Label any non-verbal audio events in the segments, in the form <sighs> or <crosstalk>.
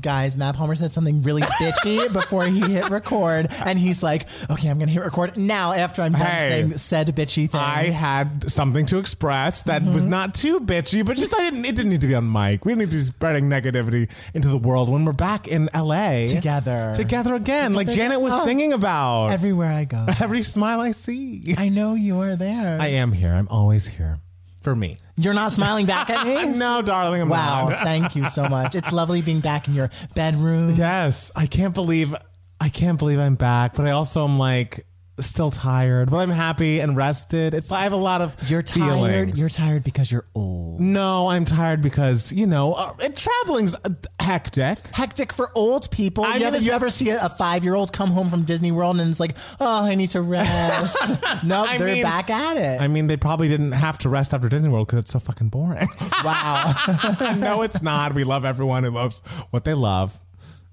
Guys, Matt Palmer said something really bitchy <laughs> before he hit record, and he's like, "Okay, I'm gonna hit record now." After I'm done Hey. saying said bitchy thing, I had something to express that was Mm-hmm. not too bitchy, but just I didn't. It didn't need to be on mic. We didn't need to be spreading negativity into the world when we're back in LA Together. together again, like Janet was. Oh. singing about. everywhere I go, <laughs> Every smile I see. I know you are there. I am here. I'm always here for me. You're not smiling back at me. <laughs> No, darling, I'm Wow, not. <laughs> thank you so much. It's lovely being back in your bedroom. Yes, I can't believe I can't believe I'm back, but I also am like still tired, but I'm happy and rested. It's I have a lot of You're tired. feelings. You're tired because you're old. no, I'm tired because you know uh, it, traveling's uh, hectic. Hectic for old people. I you, ever, you ever see a, a five year old come home from Disney World and it's like, oh, I need to rest. <laughs> no, I they're mean- back at it. I mean, they probably didn't have to rest after Disney World because it's so fucking boring. wow. <laughs> no, it's not. We love everyone who loves what they love.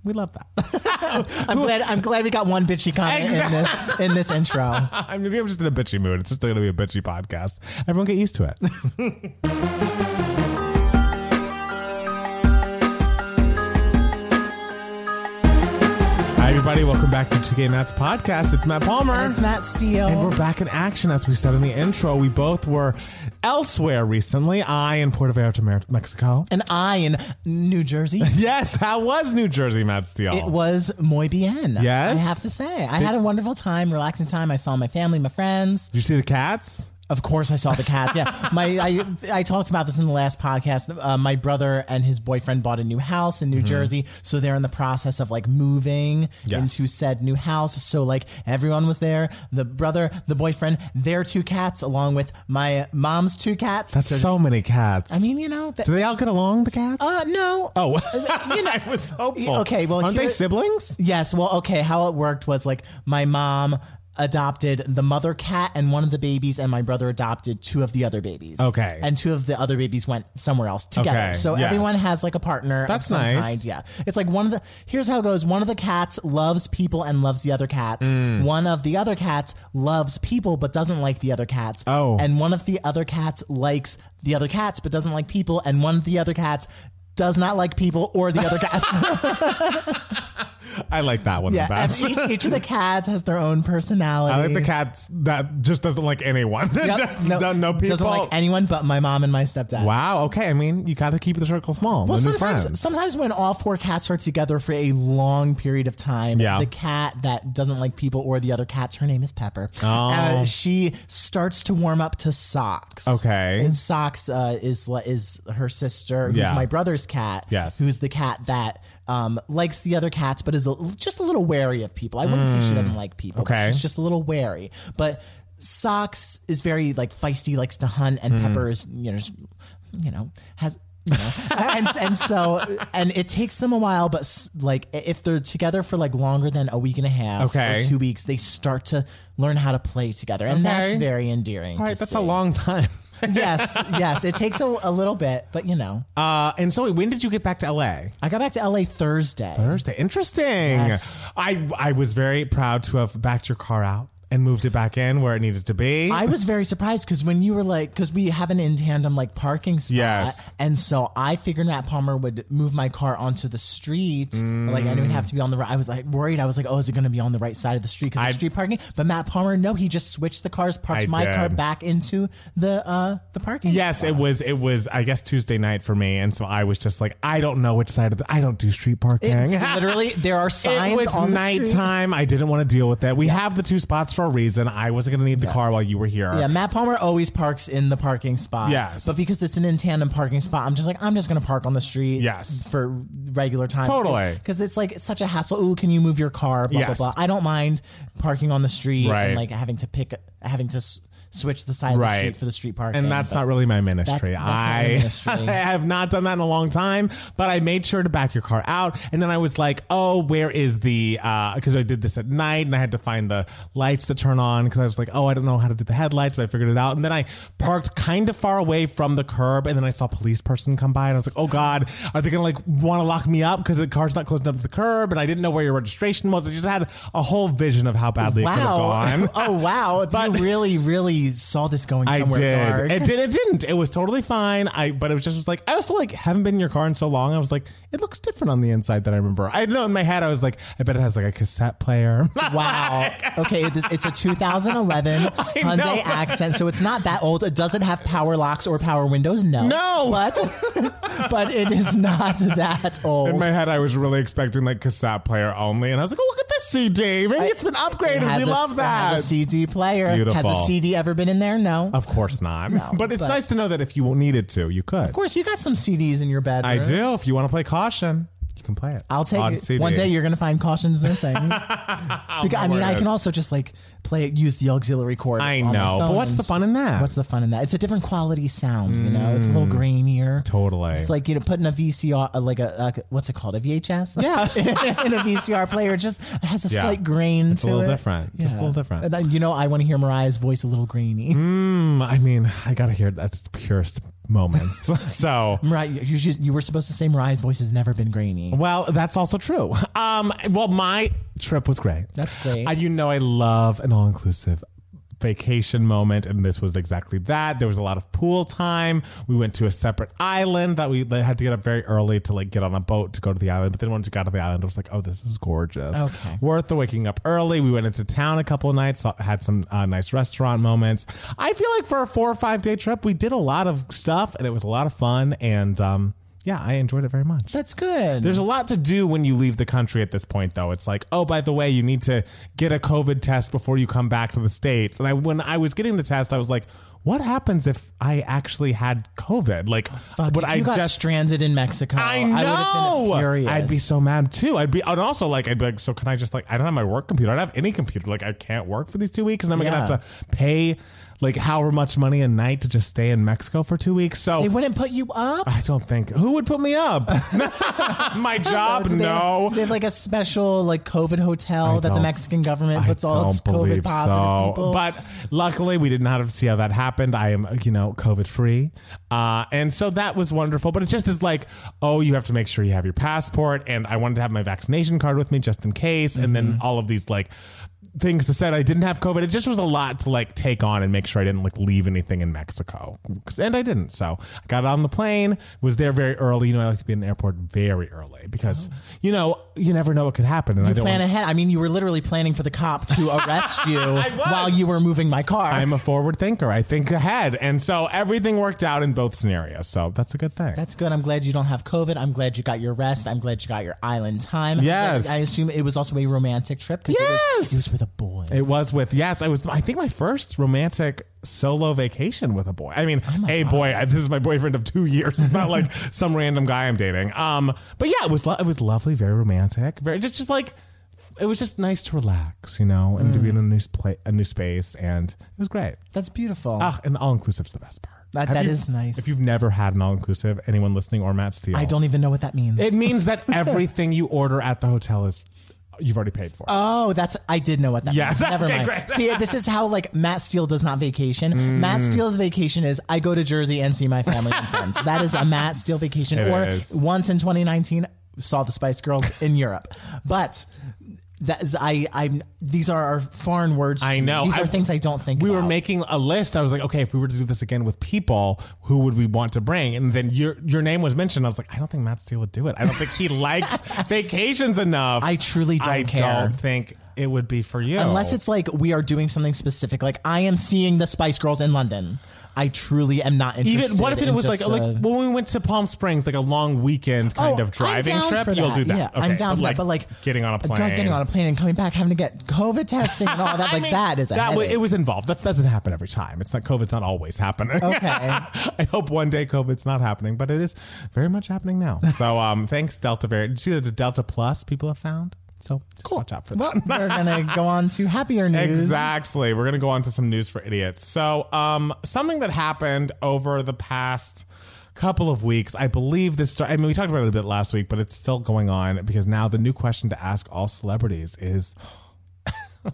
We love that. <laughs> I'm glad. I'm glad we got one bitchy comment in this in this intro. <laughs> I mean, maybe I'm just in a bitchy mood. It's just going to be a bitchy podcast. Everyone get used to it. <laughs> everybody. Welcome back to 2K Matt's podcast. It's Matt Palmer. It's Matt Steele. And we're back in action, as we said in the intro. We both were elsewhere recently. I in Puerto Vallarta, Mexico. and I in New Jersey. <laughs> Yes, how was New Jersey, Matt Steele? It was muy bien. Yes? I have to say, I had a wonderful time, relaxing time. I saw my family, my friends. Did you see the cats? Of course, I saw the cats. Yeah, <laughs> my I, I talked about this in the last podcast. Uh, my brother and his boyfriend bought a new house in New Jersey, so they're in the process of like moving Yes. into said new house. So like everyone was there. The brother, the boyfriend, their two cats, along with my mom's two cats. That's so many cats. I mean, you know, that, do they all get along, the cats? uh, no. oh, <laughs> you know- I was hopeful. Okay, well, aren't they siblings? Yes. Well, okay. How it worked was like my mom adopted the mother cat and one of the babies, and my brother adopted two of the other babies. Okay. And two of the other babies went somewhere else together. Okay, So yes. everyone has like a partner. That's nice. Kind. Yeah. It's like one of the. Here's how it goes. One of the cats loves people and loves the other cats. Mm. One of the other cats loves people but doesn't like the other cats. Oh. And one of the other cats likes the other cats but doesn't like people. And one of the other cats. Does not like people or the other cats. <laughs> I like that one Yeah, the best. each, each of the cats has their own personality. I like the cats that just doesn't like anyone. <laughs> Yep, just no, don't know people. Doesn't like anyone but my mom and my stepdad. wow. Okay. I mean, you got to keep the circle small. Well, sometimes, sometimes when all four cats are together for a long period of time, Yeah. the cat that doesn't like people or the other cats, her name is Pepper. Oh. uh, she starts to warm up to Socks. Okay. and Socks uh, is is her sister, who's Yeah. my brother's cat. Yes. who's the cat that um, likes the other cats, but is a, just a little wary of people. I wouldn't say she doesn't like people. Mm. Okay. she's just a little wary, but. Socks is very like feisty, likes to hunt, and Mm. Pepper is you know, you know, has you know, <laughs> and and so and it takes them a while, but like if they're together for like longer than a week and a half, Okay. or two weeks, they start to learn how to play together, and that's very endearing. All to that's see. a long <laughs> time. Yes, yes, it takes a, a little bit, but you know, Uh, and so, when did you get back to LA? I got back to LA Thursday. Thursday. Interesting. Yes. I I was very proud to have backed your car out and moved it back in where it needed to be. I was very surprised because when you were like, because we have an in tandem like parking spot, Yes. and so I figured Matt Palmer would move my car onto the street, like I didn't have to be on the. right. I was like worried. I was like, oh, is it going to be on the right side of the street because I- it's street parking? But Matt Palmer, no, he just switched the cars, parked I my car back into the uh the parking. Yes, spot. it was. It was. I guess Tuesday night for me, and so I was just like, I don't know which side of the. I don't do street parking. It's <laughs> literally there are signs. It was nighttime. I didn't want to deal with that. We have the two spots for a reason. I wasn't going to need the car while you were here. Yeah, Matt Palmer always parks in the parking spot. Yes. But because it's an in tandem parking spot, I'm just like, I'm just going to park on the street. Yes. For regular times. Totally. Because it's like it's such a hassle. Ooh, can you move your car? Blah, Yes. blah, blah. I don't mind parking on the street Right. and like having to pick, having to s- switch the side of the Right. street for the street parking. And that's not really my ministry. That's- that's not I, your <laughs> ministry. I have not done that in a long time, but I made sure to back your car out. And then I was like, oh, where is the, uh, because I did this at night and I had to find the lights to turn on because I was like, oh, I don't know how to do the headlights, but I figured it out. And then I parked kind of far away from the curb. And then I saw a police person come by and I was like, oh God, are they going to like want to lock me up because the car's not close enough to the curb? And I didn't know where your registration was. I just had a whole vision of how badly it could have Wow. gone. <laughs> oh, wow. <laughs> you really, really saw this going I somewhere did. dark. It did. It didn't. It was totally fine. I but it was just was like I also like haven't been in your car in so long. I was like, it looks different on the inside than I remember. I know in my head I was like, I bet it has like a cassette player. <laughs> Wow. Okay, this, it's a 2011 <laughs> Hyundai know. Accent, so it's not that old. It doesn't have power locks or power windows. No, No. but <laughs> but it is not that old. in my head, I was really expecting like cassette player only, and I was like, oh, look at this CD. Maybe it's been upgraded. It we a- love it that. Has a CD player. Has Beautiful. a CD ever been in there? No. of course not. <laughs> but it's but- nice to know that if you needed to, you could. Of course, you got some CDs in your bedroom. I do. If you want to play caution, can play it. I'll take on it. CD. One day you're gonna find cautions <laughs> missing. because, I mean, I can also just like play it, use the auxiliary cord. I know, but what's the fun in that? What's the fun in that? It's a different quality sound. You know, it's a little grainier. Mm. Totally. It's like you know, putting a VCR, uh, like a, uh, what's it called, a VHS? Yeah. <laughs> in a VCR player, it just has a Yeah. slight grain. It's a to little it. different. Just a little different. And you know, I want to hear Mariah's voice a little grainy. Mm, I mean, I gotta hear that's the purest moments. <laughs> so. Mariah, you, you, just- you were supposed to say Mariah's voice has never been grainy. Well, that's also true. Um, well, my trip was great. That's great. Uh, you know, I love an all inclusive vacation moment, and this was exactly that. There was a lot of pool time. We went to a separate island that we had to get up very early to like get on a boat to go to the island. But then once we got to the island, it was like, oh, this is gorgeous. Okay. worth the waking up early. We went into town a couple of nights, saw- had some uh, nice restaurant moments. I feel like for a four or five day trip, we did a lot of stuff, and it was a lot of fun. And um, yeah, I enjoyed it very much. That's good. There's a lot to do when you leave the country at this point, though. It's like, oh, by the way, you need to get a COVID test before you come back to the states. And I, when I was getting the test, I was like, what happens if I actually had COVID? Like, oh, Fuck, would if I you got just stranded in Mexico. I I would have know. been furious. I'd be so mad too. I'd be, and also like, I'd be like, so can I just like, I don't have my work computer. I don't have any computer. Like, I can't work for these two weeks, and then I'm Yeah. gonna have to pay like however much money a night to just stay in Mexico for two weeks. So They wouldn't put you up. I don't think who would put me up. <laughs> my <laughs> job, Do they- no. they have like a special like COVID hotel that the Mexican government puts I all its COVID positive so. people? But luckily, we didn't have to see how that happened. I am, you know, COVID free, uh, and so that was wonderful. But it just is like, oh, you have to make sure you have your passport, and I wanted to have my vaccination card with me just in case, and then all of these like things to say I didn't have COVID. It just was a lot to like take on and make sure I didn't like leave anything in Mexico. and I didn't. So I got on the plane, was there very early. You know, I like to be in the airport very early because oh. you know you never know what could happen, and I you don't. plan ahead. I mean, you were literally planning for the cop to <laughs> arrest you while you were moving my car. I'm a forward thinker. I think ahead. And so everything worked out in both scenarios. So that's a good thing. That's good. I'm glad you don't have COVID. I'm glad you got your rest. I'm glad you got your island time. Yes. I assume it was also a romantic trip because it, was, Yes. it was with a boy. it was with, yes, I was, I think my first romantic solo vacation with a boy. I mean, a boy, I, this is my boyfriend of two years. It's not like <laughs> some random guy I'm dating. Um, but yeah, it was, lo- it was lovely, very romantic, very, just, just like, it was just nice to relax, you know, and to be in a new, pla- a new space. And it was great. That's beautiful. Ah, and all inclusive's the best part. That- Have that you- is nice. If you've never had an all inclusive, anyone listening or Matt Steele, I don't even know what that means. It means that <laughs> everything you order at the hotel is you've already paid for. it. Oh, that's I did know what that Yes. means. Never Okay, mind. great. See, this is how like Matt Steele does not vacation. Matt Mm. Steele's vacation is I go to Jersey and see my family and friends. <laughs> That is a Matt Steele vacation. It or is. once in 2019 saw the Spice Girls in Europe. But that is I I these are our foreign words. to I me. know. These are things I don't think we were making a list. I was like, okay, if we were to do this again with people, who would we want to bring? And then your your name was mentioned. I was like, I don't think Matt Steele would do it. I don't think he <laughs> likes vacations enough. I truly don't I care. don't think it would be for you. Unless it's like we are doing something specific, like I am seeing the Spice Girls in London. I truly am not interested. even what if it in was like just like when we went to Palm Springs, like a long weekend kind Oh, of driving down trip? for You'll that. do that. Yeah. I'm down for that. But like getting on a plane, getting on a plane and coming back, having to get COVID <laughs> testing and all that, I like mean, that is a that wa- headache. it was involved. That doesn't happen every time. It's not COVID's not always happening. Okay. <laughs> I hope one day COVID's not happening, but it is very much happening now. So um, thanks Delta variant. Did you see that the Delta Plus people have found? So just watch out for Well, that. we're gonna go on to happier <laughs> news. Exactly. We're gonna go on to some news for idiots. So, um, something that happened over the past couple of weeks, I believe this. Start, I mean, we talked about it a bit last week, but it's still going on because now the new question to ask all celebrities is,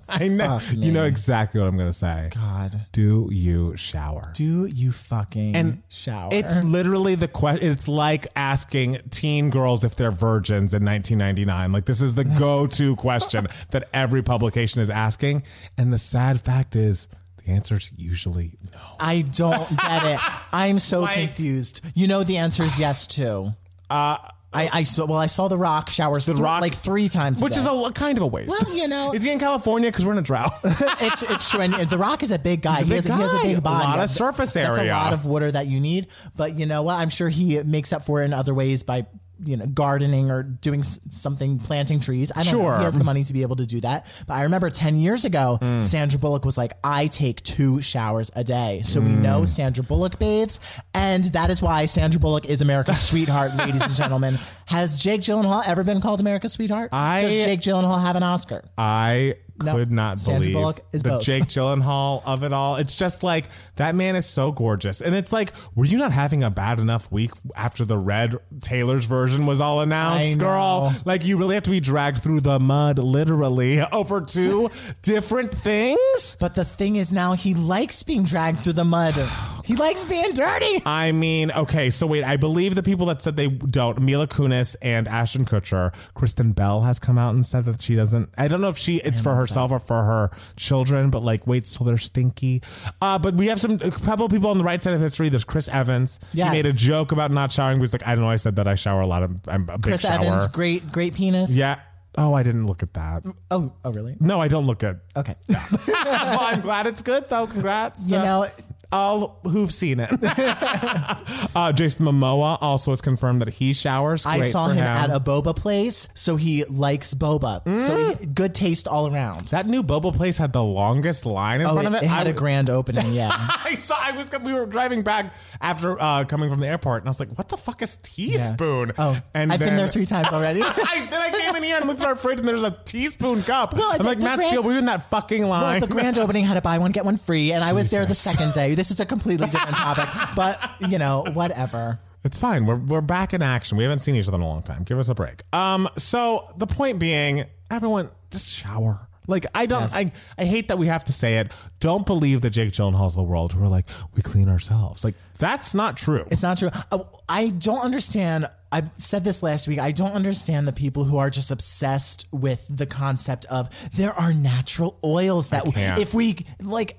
<laughs> I know Fuck you know exactly what I'm gonna say. God, Do you shower? do you fucking and shower? It's literally the question. It's like asking teen girls if they're virgins in 1999. Like this is the <laughs> go-to question that every publication is asking. And the sad fact is, The answer's usually no. I don't get it. <laughs> I'm so Like- confused. You know the answer is yes too. Uh, I, I saw well I saw the Rock showers the Rock- like three times, a which is a lo- kind of a waste. Well, you know- <laughs> is he in California? Because we're in a drought. <laughs> it's it's true. And the Rock is a big guy. A he, big has, he has a guy. big A body. lot of surface That's area. a lot of water that you need. But you know what? I'm sure he makes up for it in other ways by you know gardening or doing something, planting trees. I don't know. He has the money to be able to do that. But I remember 10 years ago, Mm. Sandra Bullock was like, "I take two showers a day." So we Mm. know Sandra Bullock bathes, and that is why Sandra Bullock is America's <laughs> sweetheart, ladies and gentlemen. Has Jake Gyllenhaal ever been called America's sweetheart? I- Does Jake Gyllenhaal have an Oscar? I No. could not Sandra believe Bullock is the both. Jake Gyllenhaal of it all. It's just like that man is so gorgeous, and it's like, were you not having a bad enough week after the Red Taylor's version was all announced, girl? Like you really have to be dragged through the mud, literally, <laughs> over two different things. But the thing is now he likes being dragged through the mud. <sighs> <sighs> <sighs> He likes being dirty. I mean, okay, so wait, I believe the people that said they don't, Mila Kunis and Ashton Kutcher, Kristen Bell has come out and said that she doesn't. I don't know if she it's for herself or for her children, but like wait till they're stinky. Uh, but we have some a couple of people on the right side of history. There's Chris Evans. Yes. He made a joke about not showering. But he's like, I don't know. I said that I shower a lot. I'm, I'm a big Chris shower. Evans, great, great penis. Yeah. Oh, I didn't look at that. Oh, oh, really? No, I don't look at. Okay. <laughs> well, I'm glad it's good though. Congrats. You know, all who've seen it. <laughs> uh, Jason Momoa also has confirmed that he showers. I Great saw for him, at a boba place, so he likes boba. So Mm. he, good taste all around. that new boba place had the longest line in Oh, front it, of it. it had I, a grand opening. Yeah. <laughs> I saw. I was. We were driving back after uh, coming from the airport, and I was like, "What the fuck is teaspoon?" Oh, and I've been there three times already. <laughs> I, then I came in here and looked at our fridge, and there's a teaspoon cup. Well, I'm the- like, the Matt grand- Steele, were in that fucking Well, line? the grand opening had a buy one get one free, and I was there the second day. This is a completely different topic, but you know, whatever. It's fine. We're we're back in action. We haven't seen each other in a long time. Give us a break. Um. So the point being, everyone just shower. Like I don't. Yes. I I hate that we have to say it. Don't believe that Jake Gyllenhaal's the world who are like we clean ourselves. Like that's not true. It's not true. Uh, I don't understand. I said this last week. I don't understand the people who are just obsessed with the concept of there are natural oils that if we like.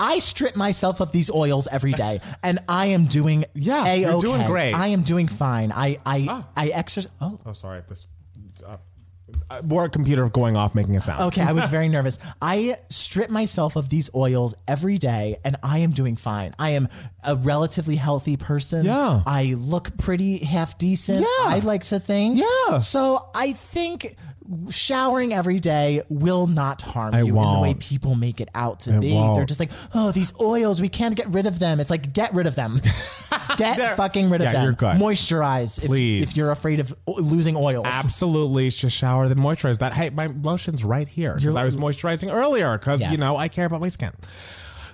I strip myself of these oils every day, <laughs> and I am doing Yeah, a you're doing great. I am doing fine. I I ah. I exercise. Oh, oh, sorry. This. Uh, uh, work computer going off making a sound. Okay, I was <laughs> very nervous. I strip myself of these oils every day and I am doing fine. I am a relatively healthy person. Yeah. I look pretty half decent. Yeah. I like to think. Yeah. So I think showering every day will not harm I you in the way people make it out to It be. won't. They're just like, oh, these oils, we can't get rid of them. It's like, get rid of them. <laughs> get fucking rid of Yeah, them. you're good. Moisturize if, Please. if you're afraid of losing oils. Absolutely, it's just shower then moisturize. That hey, my lotion's right here because I was moisturizing earlier because you know I care about my skin.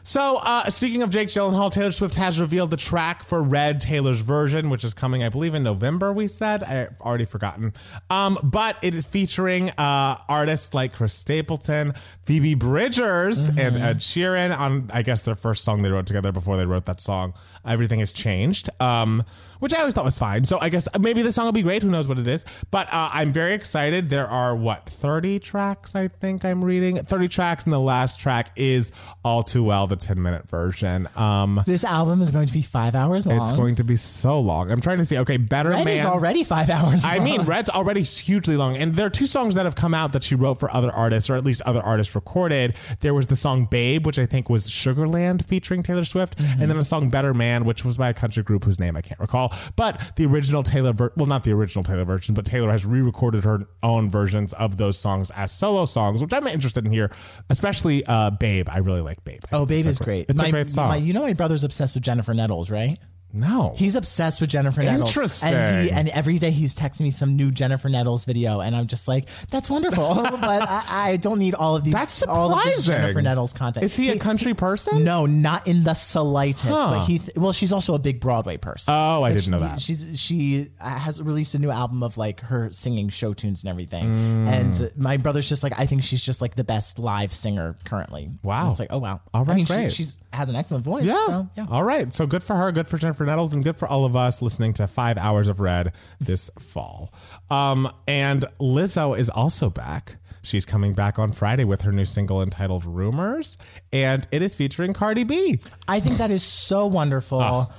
So, uh, speaking of Jake Gyllenhaal, Taylor Swift has revealed the track for Red Taylor's version, which is coming, I believe, in November. We said I've already forgotten, um, but it is featuring uh, artists like Chris Stapleton, Phoebe Bridgers, and Ed Sheeran on, I guess, their first song they wrote together before they wrote that song. Everything has changed, um, which I always thought was fine. So I guess maybe the song will be great. Who knows what it is? But uh, I'm very excited. There are what 30 tracks? I think I'm reading 30 tracks, and the last track is "All Too Well," the 10 minute version. Um, this album is going to be five hours long. it's going to be so long. I'm trying to see. Okay, better Red man. is already five hours I long. mean, Red's already hugely long, and there are two songs that have come out that she wrote for other artists, or at least other artists recorded. There was the song "Babe," which I think was Sugarland featuring Taylor Swift, Mm-hmm. and then a song "Better Man," which was by a country group whose name I can't recall. But the original Taylor, ver- well, not the original Taylor version, but Taylor has re-recorded her own versions of those songs as solo songs, which I'm interested in here, especially uh, "Babe." I really like "Babe." I Oh, Babe is great- great. It's my, a great song. my- you know, my brother's obsessed with Jennifer Nettles, right? No, He's obsessed with Jennifer Nettles. Interesting. And, he, and every day he's texting me some new Jennifer Nettles video, and I'm just like, that's wonderful. <laughs> but I, I don't need all of these. That's all of this surprising. Jennifer Nettles content. is he a country person? No, not in the slightest. Huh. But he, th- well, she's also a big Broadway person. Oh, I didn't know that. She's she has released a new album of like her singing show tunes and everything. Mm. And my brother's just like, I think she's just like the best live singer currently. Wow. And it's like, oh wow. All right, I mean, great. she she's, has an excellent voice. Yeah. So, yeah. All right. So good for her. Good for Jennifer Jennifer Nettles and good for all of us listening to five hours of Red this fall. Um, and Lizzo is also back. She's coming back on Friday with her new single entitled Rumors, and it is featuring Cardi B. I think that is so wonderful.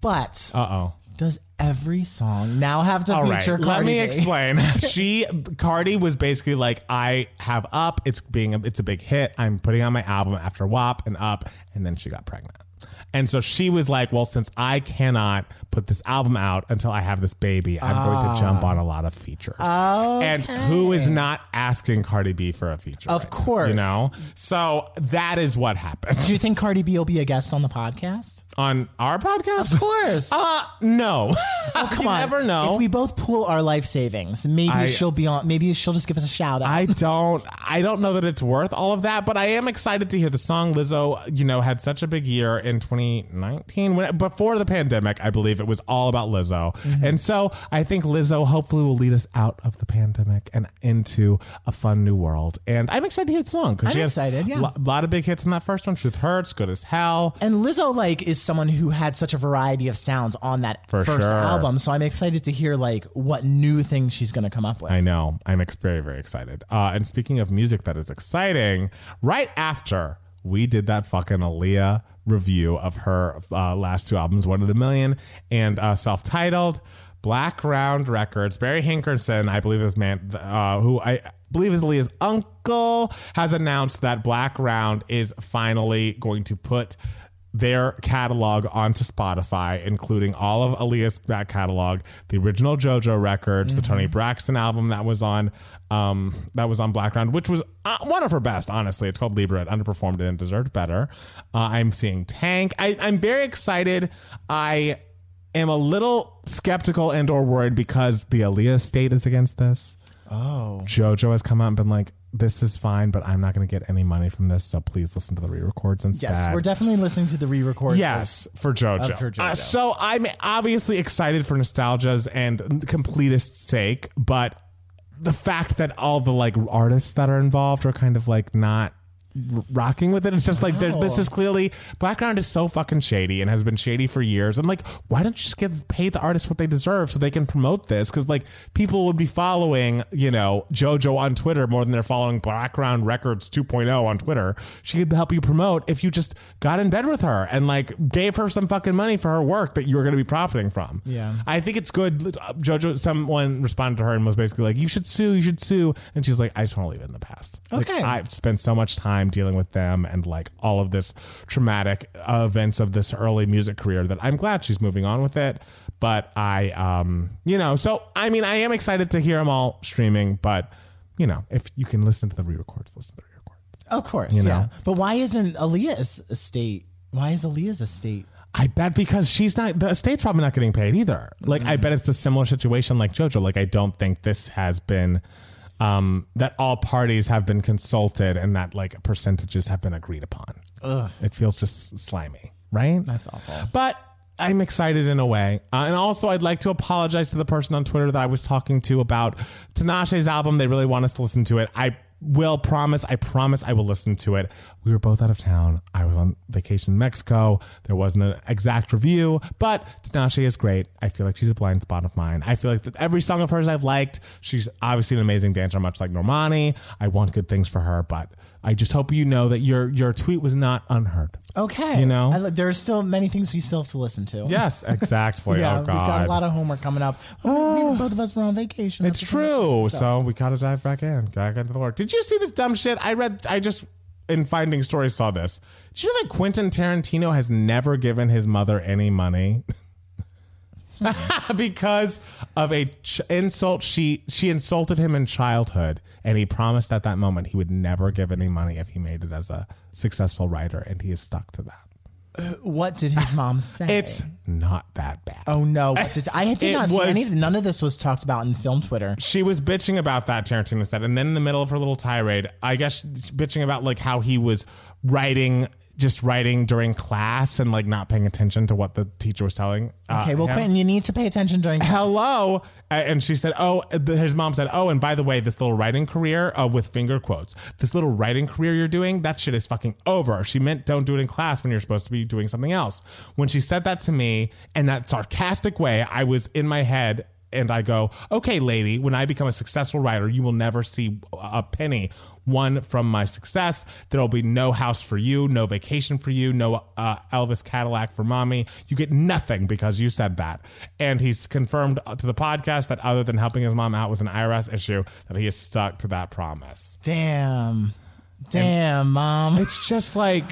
But Uh oh. does every song now have to All right, feature let Cardi me B? explain. <laughs> <laughs> she Cardi was basically like, I have up. It's being a, it's a big hit. I'm putting on my album after WAP and up, and then she got pregnant. And so she was like, well, since I cannot put this album out until I have this baby, I'm going to jump on a lot of features. And who is not asking Cardi B for a feature? Of right now, course. You know? So that is what happened. Do you think Cardi B will be a guest on the podcast? on our podcast? Of course. <laughs> Uh, no. Oh, <laughs> come you on. never know. If we both pool our life savings, maybe I- she'll be on. Maybe she'll just give us a shout out. I don't I don't know that it's worth all of that, but I am excited to hear the song. Lizzo, you know, had such a big year in 2019 when before the pandemic, I believe it was all about Lizzo. Mm-hmm. And so I think Lizzo hopefully will lead us out of the pandemic and into a fun new world. And I'm excited to hear the song because I'm she has excited, yeah. a lot of big hits in that first one. Truth Hurts, Good as Hell. and Lizzo like is someone who had such a variety of sounds on that For first sure. album, so I'm excited to hear like what new things she's going to come up with. I know. I'm ex- very, very excited. Uh, and speaking of music that is exciting, right after we did that fucking Aaliyah review of her uh, last two albums, One in a Million and uh, self titled, Blackground Records, Barry Hankerson, I believe this man, uh, who I believe is Aaliyah's uncle, has announced that Black Round is finally going to put their catalog onto Spotify, including all of Aaliyah's back catalog, the original JoJo records, the Toni Braxton album that was on um, that was on Blackground, which was uh, one of her best. Honestly, it's called Libra. It underperformed and deserved better. Uh, I'm seeing Tank. I, I'm very excited. I am a little skeptical and or worried because the Aaliyah estate is against this. Oh, JoJo has come out and been like, "This is fine, but I'm not going to get any money from this. So please listen to the re-records instead." yes, we're definitely listening to the re-record. Yes, for JoJo. Uh, for JoJo. Uh, so I'm obviously excited for nostalgia's and completist sake, but the fact that all the like artists that are involved are kind of like not rocking with it. It's just like this is clearly Blackground is so fucking shady and has been shady for years. I'm like, why don't you just give pay the artists what they deserve so they can promote this? Because like people would be following, you know, JoJo on Twitter more than they're following Blackground Records 2.0 on Twitter. She could help you promote if you just got in bed with her and like gave her some fucking money for her work that you were going to be profiting from. Yeah. I think it's good. Uh, JoJo, someone responded to her and was basically like, "You should sue. You should sue." And she's like, "I just want to leave it in the past." Like, Okay. I've spent so much time dealing with them and like all of this traumatic events of this early music career that I'm glad she's moving on with it. But I, um, you know, so I mean, I am excited to hear them all streaming. But you know, if you can listen to the re-records, listen to the re-records. of course. You know. Yeah, but why isn't Aaliyah's estate? Why is Aaliyah's estate? I bet because she's not the estate's probably not getting paid either. Like I bet it's a similar situation like JoJo. Like I don't think this has been um that all parties have been consulted and that like percentages have been agreed upon. Ugh. It feels just slimy, right? That's awful. But I'm excited in a way. Uh, and also, I'd like to apologize to the person on Twitter that I was talking to about Tinashe's album. They really want us to listen to it. I will promise, I promise I will listen to it. We were both out of town. I was on vacation in Mexico. There wasn't an exact review, but Tinashe is great. I feel like she's a blind spot of mine. I feel like that every song of hers I've liked. She's obviously an amazing dancer, much like Normani. I want good things for her, but I just hope you know that your your tweet was not unheard. Okay, You know? I, there are still many things we still have to listen to. Yes, <laughs> exactly. yeah, oh we've God. got a lot of homework coming up. Oh, we- we- ah. both of us were on vacation. It's That's the thing. true. So. we gotta dive back in. Gotta get to the work. Did you see this dumb shit? I read. I just in Finding Stories saw this. Did you know that Quentin Tarantino has never given his mother any money? <laughs> <laughs> because of a ch- insult she she insulted him in childhood and he promised at that moment he would never give any money if he made it as a successful writer and he is stuck to that uh, What did his mom <laughs> say? it's not that bad Oh no! Did, I <laughs> did It not see was- any. None of this was talked about in film Twitter. she was bitching about that Tarantino said, and then in the middle of her little tirade, I guess bitching about like how he was writing just writing during class and like not paying attention to what the teacher was telling. uh, Okay, well, him. Quentin, you need to pay attention during class. hello and she said oh his mom said oh and by the way this little writing career uh, with finger quotes this little writing career you're doing that shit is fucking over she meant don't do it in class when you're supposed to be doing something else when she said that to me in that sarcastic way i was in my head and I go, okay, lady, when I become a successful writer, you will never see a penny one from my success. There'll be no house for you, no vacation for you, no uh, Elvis Cadillac for mommy. You get nothing because you said that. And he's confirmed to the podcast that other than helping his mom out with an IRS issue, that he is stuck to that promise. Damn. Damn, mom. It's just like,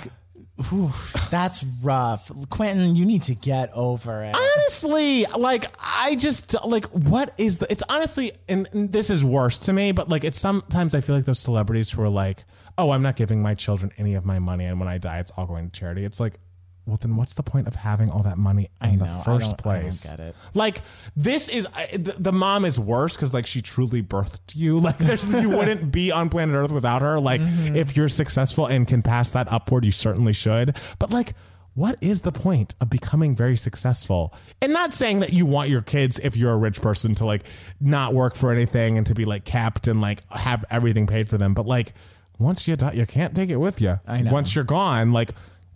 That's rough. Quentin, you need to get over it. honestly, like I just like what is the? It's honestly, and, and this is worse to me, but like it's sometimes I feel like those celebrities who are like, oh, I'm not giving my children any of my money, and when I die, it's all going to charity. It's like. Well, then what's the point of having all that money in know, the I first don't- I don't get it. Like this is I, the, the mom is worse because like she truly birthed you. <laughs> Like there's you wouldn't be on planet Earth without her. Like Mm-hmm. if you're successful and can pass that upward, you certainly should. But like. What is the point of becoming very successful? And not saying that you want your kids, if you're a rich person, to like not work for anything and to be like capped and like have everything paid for them. But like once you die, you can't take it with you. I know. Once you're gone, like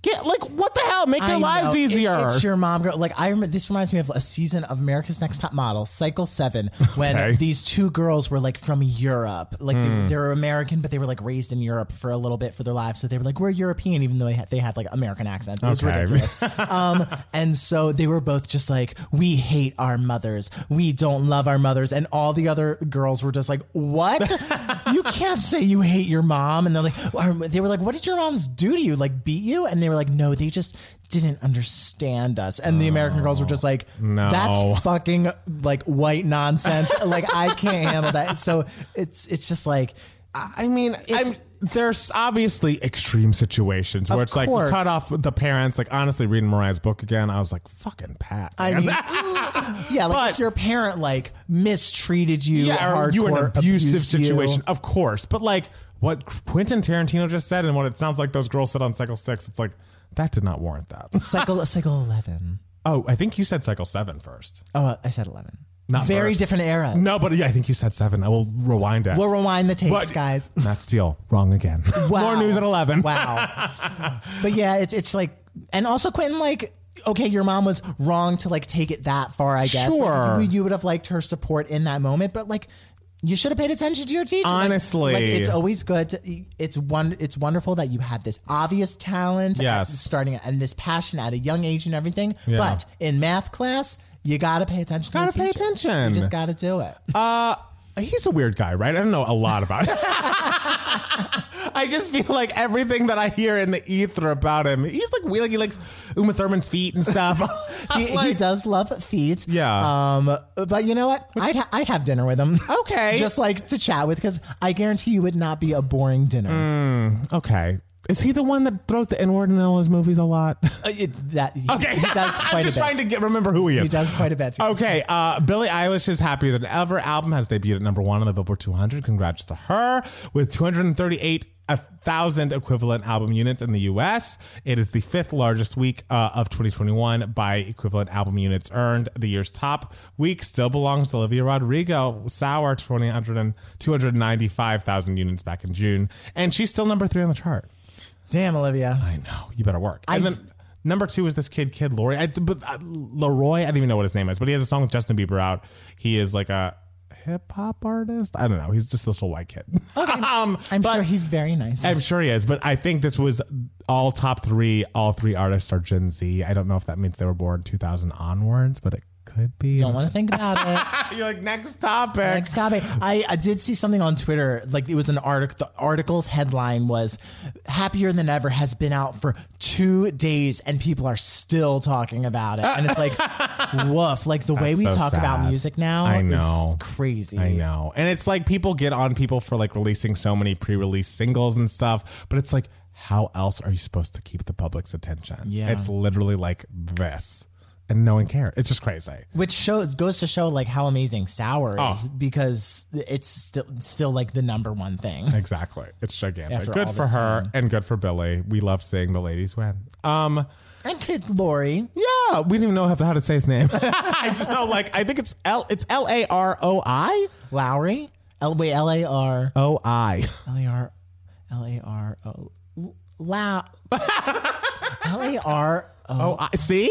get like what the hell? Make their I lives know. It- easier. it's your mom girl. Like I remember, this reminds me of a season of America's Next Top Model, Cycle Seven, <laughs> when Okay. these two girls were like from Europe, like Hmm. they, they were American, but they were like raised in Europe for a little bit for their lives. So they were like, we're European, even though they had, they had like American accents. It was Okay. ridiculous. <laughs> um, and so they were both just like, we hate our mothers, we don't love our mothers, and all the other girls were just like, what? <laughs> you can't say you hate your mom. And they're like, or they were like, what did your moms do to you? Like beat you? And they were like, no, they just didn't understand us. And the American girls were just like, No. that's fucking like white nonsense. like I can't handle that. So it's it's just like I mean, I'm, there's obviously extreme situations where Of it's like you cut off the parents. Like honestly, reading Mariah's book again, I was like, "Fucking Pat." I mean, <laughs> yeah, like But- if your parent like mistreated you, yeah, or you were in an abusive abused you. situation, of course. But like what Quentin Tarantino just said, and what it sounds like those girls said on Cycle Six, it's like that did not warrant that. Cycle cycle eleven. oh, I think you said Cycle Seven first. Oh, I said eleven. Not Very first. different era. No, but yeah, I think you said seven. I will rewind it. We'll rewind the tapes, But- guys. <laughs> Matt Steele, wrong again. <laughs> Wow. More news at eleven. Wow. <laughs> but yeah, it's it's like, and also Quentin, like, okay, your mom was wrong to like take it that far. I guess. Like, Sure. you, you would have liked her support in that moment, but like. You should have paid attention to your teacher. Like- Honestly. like, it's always good. To, it's one. It's wonderful that you had this obvious talent, Yes. at starting and this passion at a young age and everything. Yeah. But in math class, you got to pay attention. Gotta to pay teacher. attention. You just got to do it. Uh, he's a weird guy, right? I don't know a lot about him. <laughs> I just feel like everything that I hear in the ether about him, he's like weird. Like he likes Uma Thurman's feet and stuff. <laughs> he, he does love feet. Yeah. Um, but you know what? I'd ha- I'd have dinner with him. Okay. <laughs> Just like to chat with, because I guarantee you would not be a boring dinner. Mm. Okay. Is he the one that throws the N word in all his movies a lot? Uh, it- that he, Okay. he does <laughs> I'm quite just a bit. trying to get remember who he is. he does quite a bit. <laughs> Okay, uh, Billie Eilish is happier than ever. Album has debuted at number one on the Billboard 200. Congrats to her with 238,000 equivalent album units in the U.S. It is the fifth largest week uh, of 2021 by equivalent album units earned. The year's top week still belongs to Olivia Rodrigo. Sour 200 and 295,000 units back in June, and she's still number three on the chart. Damn, Olivia. I know. You better work. I, and then number two is this kid, Kid Lori. I, but uh, Leroy, I don't even know what his name is, but he has a song with Justin Bieber out. He is like a hip hop artist. I don't know. He's just this little white kid. <laughs> um, I'm sure he's very nice. I'm sure he is, but I think this was all top three. All three artists are Gen Z. I don't know if that means they were born 2000 onwards, but it could be. Don't want to think about it. <laughs> You're like next topic. Next topic. I, I did see something on Twitter. Like it was an article. The article's headline was "Happier Than Ever" has been out for two days and people are still talking about it. And it's like, <laughs> woof. Like the way we so talk about music now I know. is crazy. I know. And it's like people get on people for like releasing so many pre-release singles and stuff, but it's like how else are you supposed to keep the public's attention? Yeah. It's literally like this. And no one cared. It's just crazy. Which shows goes to show like how amazing Sour Oh. is because it's still still like the number one thing. Exactly. It's gigantic. After good for her time. and good for Billie. We love seeing the ladies win. Um, And Kid Lori, yeah, we didn't even know how to, how to say his name. <laughs> I just know, like, I think it's L. It's L A R O I. Lowry, L wait L A R O I. L A R L A R O Low L A R O <laughs> Oh, see.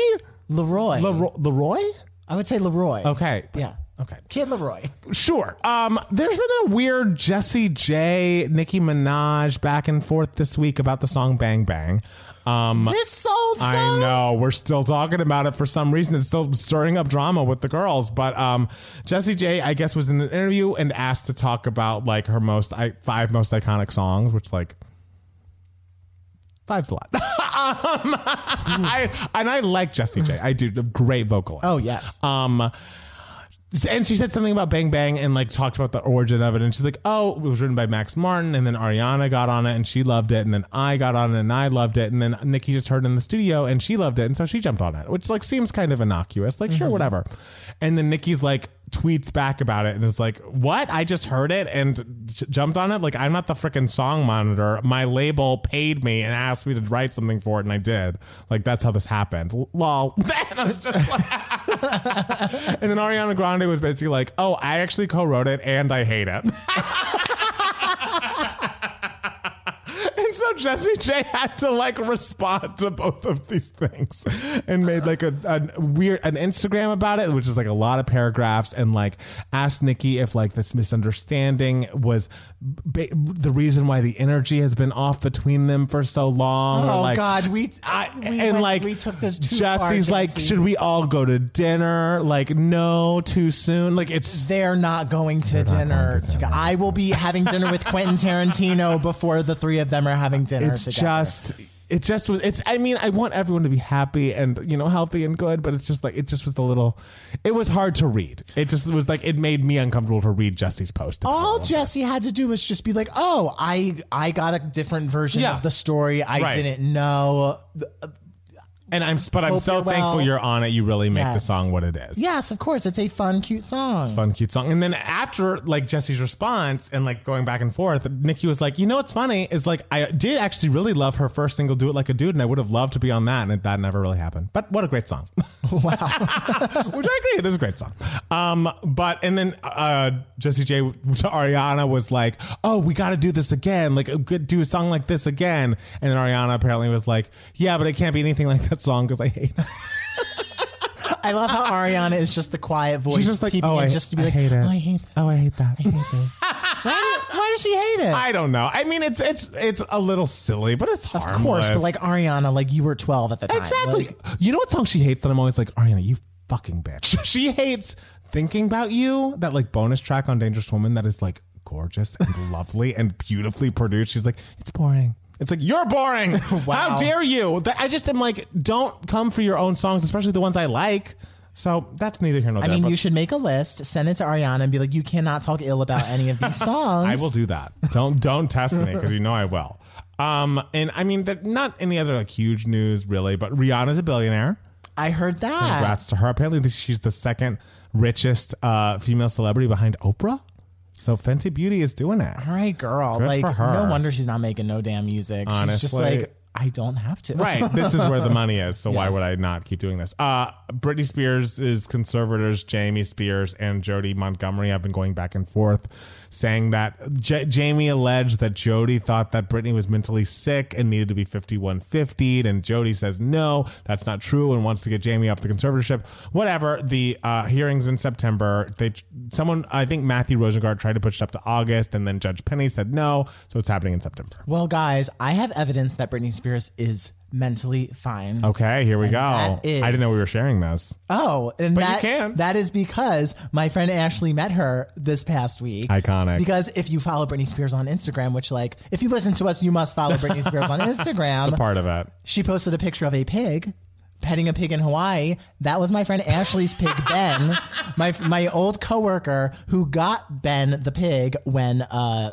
Leroy. Leroy. Leroy? I would say Leroy. Okay. Yeah. Okay. Kid Leroy. Sure. Um, there's been a weird Jessie J, Nicki Minaj back and forth this week about the song Bang Bang. Um, This sold song. I know we're still talking about it for some reason. It's still stirring up drama with the girls. But um, Jessie J, I guess, was in an interview and asked to talk about like her most I, five most iconic songs, which like five's a lot. <laughs> um, I, and I like Jessie J. I do. Great vocalist. Oh yes. Um, and she said something about Bang Bang and like talked about the origin of it. And she's like, oh, it was written by Max Martin. And then Ariana got on it and she loved it. And then I got on it and I loved it. And then Nicki just heard it in the studio and she loved it. And so she jumped on it, which like seems kind of innocuous. Like, sure, whatever. And then Nicki's like, tweets back about it and is like, "What? I just heard it and j- jumped on it. Like I'm not the freaking song monitor. My label paid me and asked me to write something for it, and I did. Like that's how this happened. L- Lol." <laughs> and I was just like, <laughs> and then Ariana Grande was basically like, "Oh, I actually co-wrote it and I hate it." <laughs> And so Jessie J had to like respond to both of these things and made like a, a weird an Instagram about it, which is like a lot of paragraphs, and like asked Nicki if like this misunderstanding was ba- the reason why the energy has been off between them for so long. or, Oh like, God, we, I, we and went- like we took this too Jessie's far. like, Jessie. should we all go to dinner? Like, no, too soon. Like, it's They're not going to not dinner. going to together. I will be having dinner with Quentin Tarantino before the three of them are having dinner it's together. just it just was it's i mean i want everyone to be happy and you know healthy and good but it's just like it just was a little it was hard to read it just was like it made me uncomfortable to read jessie's post all Jessie had to do was just be like, "Oh, I I got a different version Yeah. of the story. I Right. didn't know." And i'm but i'm Hope so you're thankful well. you're on it you really make the Yes. song what it is Yes, of course, it's a fun, cute song. It's a fun cute song and then after like jessie's response and like going back and forth nicki was like you know what's funny is like i did actually really love her first single do it like a dude and i would have loved to be on that and that never really happened but what a great song <laughs> Wow. <laughs> which I agree, it is a great song. Um, but and then uh, Jessie J to Ariana was like, "Oh, we got to do this again. Like, good do a song like this again." And then Ariana apparently was like, "Yeah, but it can't be anything like that song because I hate it." I love how Ariana is just the quiet voice. She's just like, keeping "Oh, it I, just to be I like, hate it. "Oh, I hate that. Oh, I hate that." I hate this." <laughs> why, why does she hate it? I don't know. I mean, it's it's it's a little silly, but it's harmless. of course, but like Ariana, like you were 12 at the time. Exactly. Like, you know what song she hates that I'm always like, Ariana, you fucking bitch. <laughs> she hates thinking about you. That like bonus track on Dangerous Woman that is like gorgeous and <laughs> lovely and beautifully produced. She's like, it's boring. It's like you're boring. <laughs> Wow. How dare you? That- I just am like, don't come for your own songs, especially the ones I like. So that's neither here nor there. I mean, you should make a list, send it to Ariana, and be like, "You cannot talk ill about any of these <laughs> songs." I will do that. Don't don't test me because you know I will. Um, and I mean, not any other like huge news really, but Rihanna's a billionaire. I heard that. Congrats to her. Apparently, she's the second richest uh, female celebrity behind Oprah. So Fenty Beauty is doing it. All right, girl. Good like, for her. no wonder she's not making no damn music. she's just Honestly. like, I don't have to. Right. <laughs> This is where the money is. So why Yes. would I not keep doing this? Uh, Britney Spears' is conservators, Jamie Spears and Jodi Montgomery, have been going back and forth saying that J- Jamie alleged that Jodi thought that Britney was mentally sick and needed to be 5150'd. And Jodi says, no, that's not true and wants to get Jamie up the conservatorship. Whatever. The uh, hearings in September, they someone, I think Matthew Rosengart tried to push it up to August and then Judge Penny said no. So it's happening in September. Well, guys, I have evidence that Britney Spears is mentally fine. Okay, here we go. that is- I didn't know we were sharing this. Oh, and But you can. that is because my friend Ashley met her this past week. Iconic. Because if you follow Britney Spears on Instagram, which like if you listen to us, you must follow Britney Spears on <laughs> Instagram. It's a part of it. she posted a picture of a pig petting a pig in Hawaii. That was my friend Ashley's pig, <laughs> Ben. My my old coworker who got Ben the pig when uh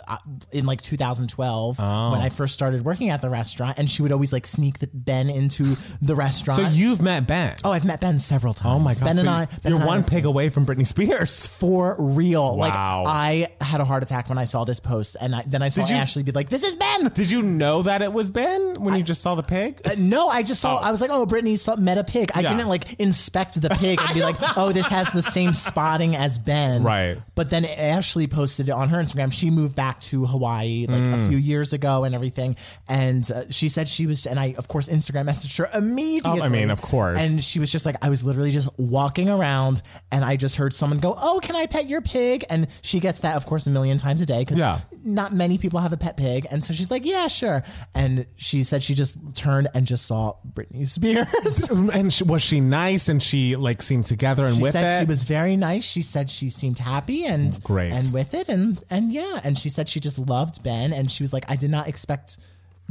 in like 2012 when I first started working at the restaurant, and she would always like sneak the Ben into the restaurant. So you've met Ben. oh, I've met Ben several times. Oh my god! Ben so and I. Ben you're and one are pig away from Britney Spears. <laughs> for real. Like I had a heart attack when I saw this post, and I, then I saw you- Ashley be like, "This is Ben." Did you know that it was Ben when you just saw the pig? Uh, no, I just saw. I was like, "Oh, Britney saw, met a pig." I Yeah. didn't like inspect the pig and be <laughs> like, "Oh, this has the same spotting as Ben." Right. But then Ashley posted it on her Instagram. She moved back to Hawaii like Mm. a few years ago and everything, and uh, she said she was. And I, of course, Instagram messaged her immediately. Oh, I mean, of course. And she was just like, I was literally just walking around, and I just heard someone go, "Oh, can I pet your pig?" And she gets that, of course, a million times a day because Yeah. not many people have a pet pig, and so she's like, "Yeah, sure." And she said she just turned and just saw Britney Spears. And she, was she nice? And she like seemed together and She with said it. she was very nice. She said she seemed happy and Great. and with it, and and yeah, and she said she just loved Ben, and she was like, I did not expect.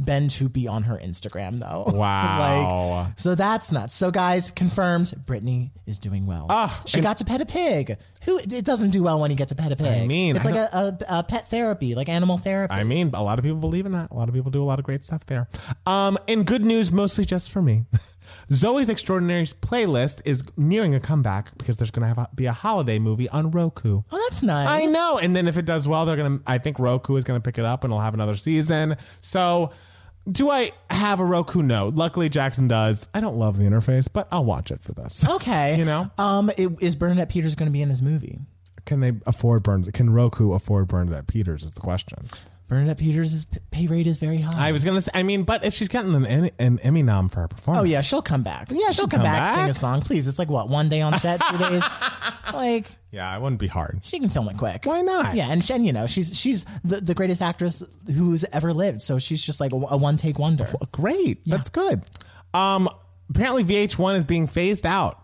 Ben to be on her Instagram though. <laughs> Wow. like, so that's nuts. So guys, confirmed, Britney is doing well. Ah, she got to pet a pig. Who it doesn't do well when you get to pet a pig. I mean, it's I like a, a, a pet therapy, like animal therapy. I mean, a lot of people believe in that. A lot of people do a lot of great stuff there. Um, in good news, mostly just for me. <laughs> Zoey's Extraordinary playlist is nearing a comeback because there's going to be a holiday movie on Roku. oh, that's nice. I know. And then if it does well, they're going to, I think Roku is going to pick it up and it'll have another season. So do I have a Roku? No. Luckily, Jackson does. I don't love the interface, but I'll watch it for this. Okay. <laughs> You know? um, it, is Bernadette Peters going to be in this movie? Can they afford Bernadette? Can Roku afford Bernadette Peters? Is the question. Bernadette Peters' pay rate is very high. I was gonna say. I mean, but if she's getting an, Emmy- an Emmy nom for her performance, Oh yeah, she'll come back. Yeah, she'll she'll come, come back, sing a song. Please, it's like what one day on set, two days. <laughs> Like yeah, it wouldn't be hard. she can film it quick. Why not? Yeah, and, she, and you know she's she's the, the greatest actress who's ever lived. So she's just like a, a one take wonder. Great, that's good. Um, apparently VH1 is being phased out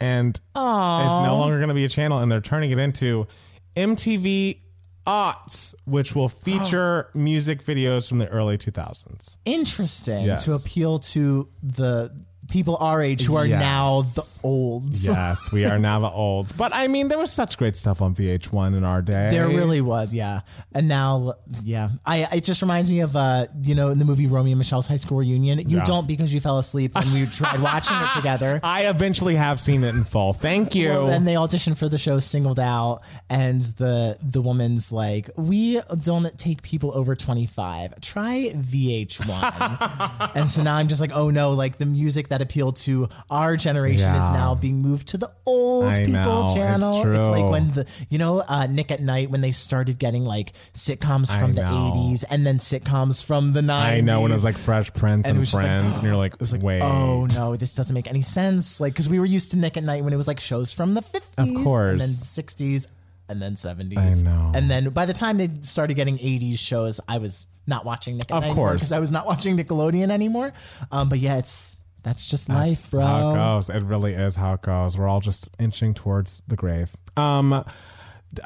and is no longer going to be a channel, and they're turning it into MTV Aughts, which will feature oh. music videos from the early 2000s. Interesting Yes. to appeal to the people our age who are Yes. now the olds. Yes, we are now the olds, but I mean, there was such great stuff on VH1 in our day. There really was, yeah. And now, yeah, I it just reminds me of uh, you know, in the movie Romy and Michele's high school reunion. You Yeah. don't because you fell asleep when we tried watching it together. <laughs> I eventually have seen it in full. Thank you. Well, and they auditioned for the show singled out and the the woman's like we don't take people over 25 try vh1 <laughs> and so now i'm just like oh no like the music that appealed to our generation Yeah. is now being moved to the old I people know, it's channel it's like when the you know uh, Nick at Nite when they started getting like sitcoms from the 80s and then sitcoms from the 90s I know when it was like Fresh Prince and, was just like, Friends, and you're like, <gasps> it was like, wait, Oh no, this doesn't make any sense. Like, because we were used to Nick at Nite when it was like shows from the fifties, of course. and then sixties, and then seventies. I know. And then by the time they started getting eighties shows, I was not watching Nick Of course. because I was not watching Nickelodeon anymore. Um, but yeah, it's that's just life, That's bro. how it goes. It really is how it goes. We're all just inching towards the grave. Um,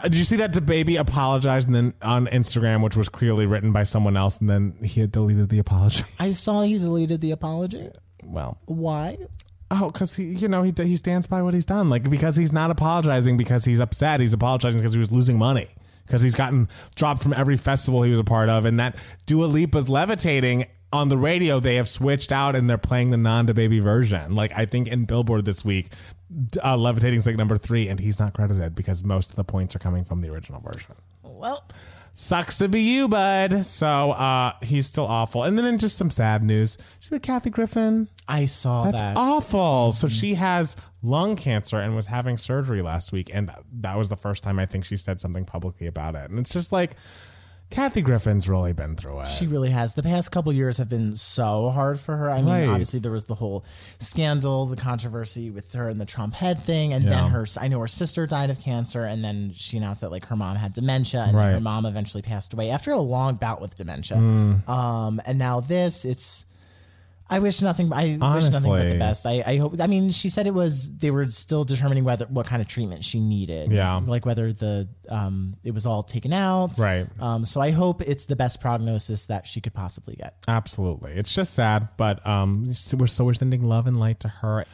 did you see DaBaby apologized and then on Instagram, which was clearly written by someone else, and then he had deleted the apology? I saw he deleted the apology. Well, Why? oh, because he, you know, he he stands by what he's done. Like because he's not apologizing because he's upset. He's apologizing because he was losing money. Because he's gotten dropped from every festival he was a part of, and that Dua Lipa's levitating on the radio. They have switched out and they're playing the non-DaBaby version. Like I think in Billboard this week, uh, levitating's like number three, and he's not credited because most of the points are coming from the original version. Well, Sucks to be you, bud. So uh, he's still awful. And then in just some sad news, see the Kathy Griffin. I saw That's that. awful. So she has lung cancer and was having surgery last week, and that was the first time I think she said something publicly about it. And it's just like Kathy Griffin's really been through it. She really has. The past couple years have been so hard for her. I mean, Right. obviously there was the whole scandal, the controversy with her and the Trump head thing, and Yeah. then her. I know her sister died of cancer, and then she announced that like her mom had dementia, and then Right. her mom eventually passed away after a long bout with dementia. Mm. Um, and now this, it's. I wish nothing. I wish nothing but the best. I, I hope. I mean, she said it was. They were still determining whether what kind of treatment she needed. Yeah. like whether the um it was all taken out. Right. Um. So I hope it's the best prognosis that she could possibly get. Absolutely. It's just sad, but um, we're so we're sending love and light to her.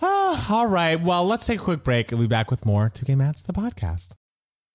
Ah, <sighs> all right. Well, let's take a quick break and we'll be back with more 2K Mats, the podcast.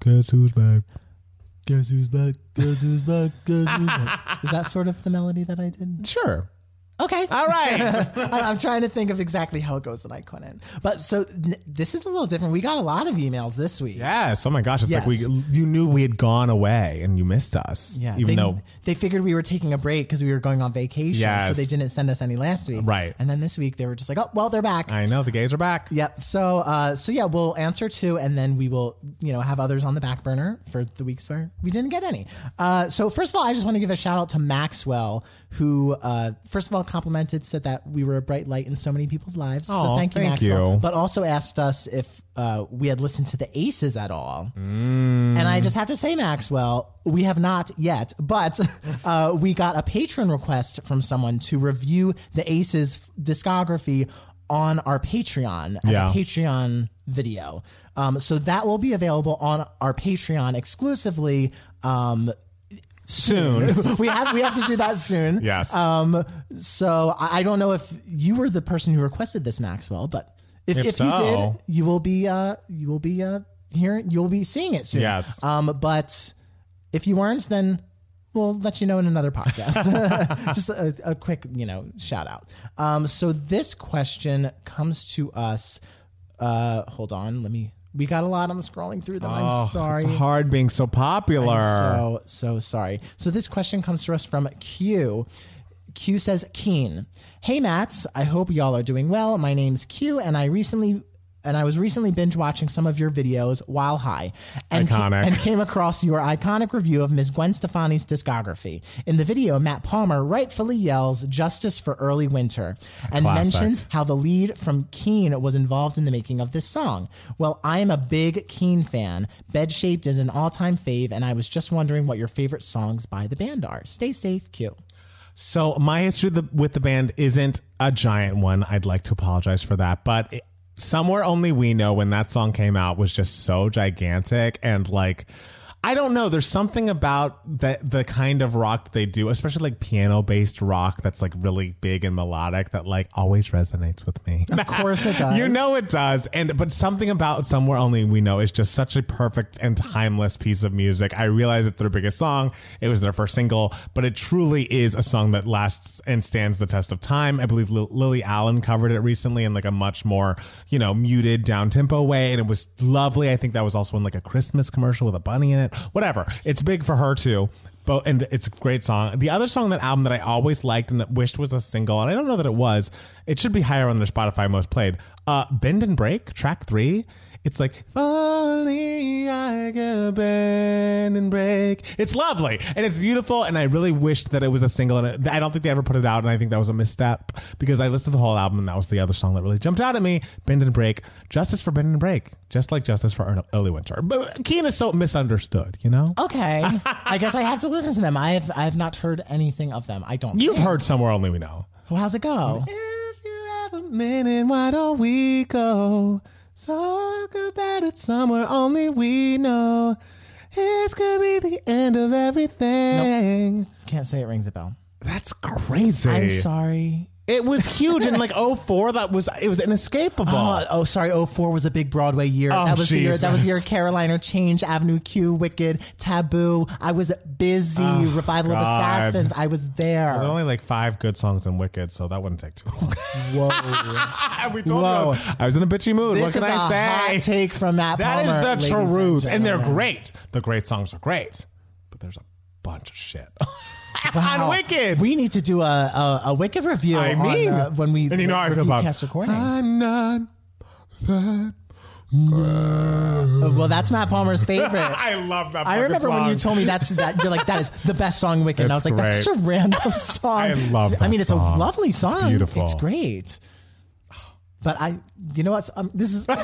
Guess who's back? Guess who's back? Guess who's back? Guess who's back? <laughs> Is that sort of the melody that I did? Sure. Okay. All right. <laughs> I- I'm trying to think of exactly how it goes, and I couldn't. But so n- this is a little different. We got a lot of emails this week. yes. Oh my gosh. It's like we Yes. you knew we had gone away and you missed us. Yeah, Even they, though they figured we were taking a break because we were going on vacation, Yes. so they didn't send us any last week. Right. and then this week they were just like, "Oh, well, they're back." I know the gays are back. Yep. So, uh, so yeah, we'll answer two, and then we will, you know, have others on the back burner for the weeks where we didn't get any. Uh, so, first of all, I just want to give a shout out to Maxwell, who, uh, first of all, complimented, said that we were a bright light in so many people's lives. so, thank you, thank Maxwell. you. But also asked us if uh, we had listened to the Aces at all. And I just have to say, Maxwell, we have not yet, but <laughs> uh, we got a patron request from someone to review the Aces discography on our Patreon as Yeah. a Patreon video. Um, so that will be available on our Patreon exclusively. Um, Soon. <laughs> we have we have to do that soon. <laughs> yes. Um, so I I don't know if you were the person who requested this, Maxwell, but if, If if, you did, you will be uh, you will be uh, hearing you'll be seeing it soon. Yes. Um, but if you weren't, then we'll let you know in another podcast. <laughs> Just a, a quick, you know, shout out. Um, so this question comes to us. Uh, hold on, let me. We got a lot. I'm scrolling through them. I'm sorry. Oh, It's hard being so popular. So so sorry. So this question comes to us from Q. Q says, "Keane, hey Mats, I hope y'all are doing well. My name's Q, and I recently." And I was recently binge watching some of your videos while high, and ca- and came across your iconic review of Ms. Gwen Stefani's discography. In the video, Matt Palmer rightfully yells "Justice for Early Winter" and classic. mentions how the lead from Keane was involved in the making of this song. Well, I am a big Keane fan. Bed Shaped is an all time fave, and I was just wondering what your favorite songs by the band are. Stay safe, Q. So my history with the band isn't a giant one. I'd like to apologize for that, but somewhere only we know when that song came out was just so gigantic and like. I don't know. There's something about the the kind of rock they do, especially like piano based rock that's like really big and melodic that like always resonates with me. Of course it <laughs> does. You know it does. And but something about somewhere only we know is just such a perfect and timeless piece of music. I realize it's their biggest song. It was their first single, but it truly is a song that lasts and stands the test of time. I believe Lil- Lily Allen covered it recently in like a much more, you know, muted down tempo way and it was lovely. I think that was also in like a Christmas commercial with a bunny in it. Whatever. It's big for her too. But, and it's a great song. The other song, that album that I always liked and that wished was a single, and I don't know that it was. It should be higher on their Spotify most played. Uh, Bend and Break, track three. It's like, if only I could bend and break. It's lovely and it's beautiful. And I really wished that it was a single. And I don't think they ever put it out. And I think that was a misstep because I listened to the whole album and that was the other song that really jumped out at me. Bend and Break. Justice for Bend and Break. Just like Justice for Early- Winter. But Keane is so misunderstood, you know? Okay, <laughs> I guess I have to listen to them. I have I have not heard anything of them. I don't. You've think. heard Somewhere Only We Know. Well, how's it go? If you have a minute, why don't we go talk about it somewhere only we know? This could be the end of everything. Can't say it rings a bell. That's crazy. I'm sorry. It was huge in like 04. That was it was inescapable. Oh, oh, sorry. 04 was a big Broadway year. Oh, that was the year. That was the year Caroline, or Change, Avenue Q, Wicked, Taboo. I was busy. Oh, Revival of Oh, Assassins. I was there. There were only like five good songs in Wicked, so that wouldn't take too long. Whoa. <laughs> we told Whoa. you I was in a bitchy mood. this what can I say? hot take from Matt That Palmer. is the truth. And, they're great. The great songs are great. But there's a bunch of shit. <laughs> on Wicked. We need to do a a, a Wicked review. I on, mean, uh, when we and you know how I feel about cast recordings. I'm not that. Uh, well, that's Matt Palmer's <laughs> favorite. I love that. I remember when you told me that's that you're like that is the best song Wicked. and I was It's like, that's great. such a random <laughs> song. I love I mean, it's song. a lovely song. It's beautiful. It's great. But I, you know what? Um, this is. <laughs>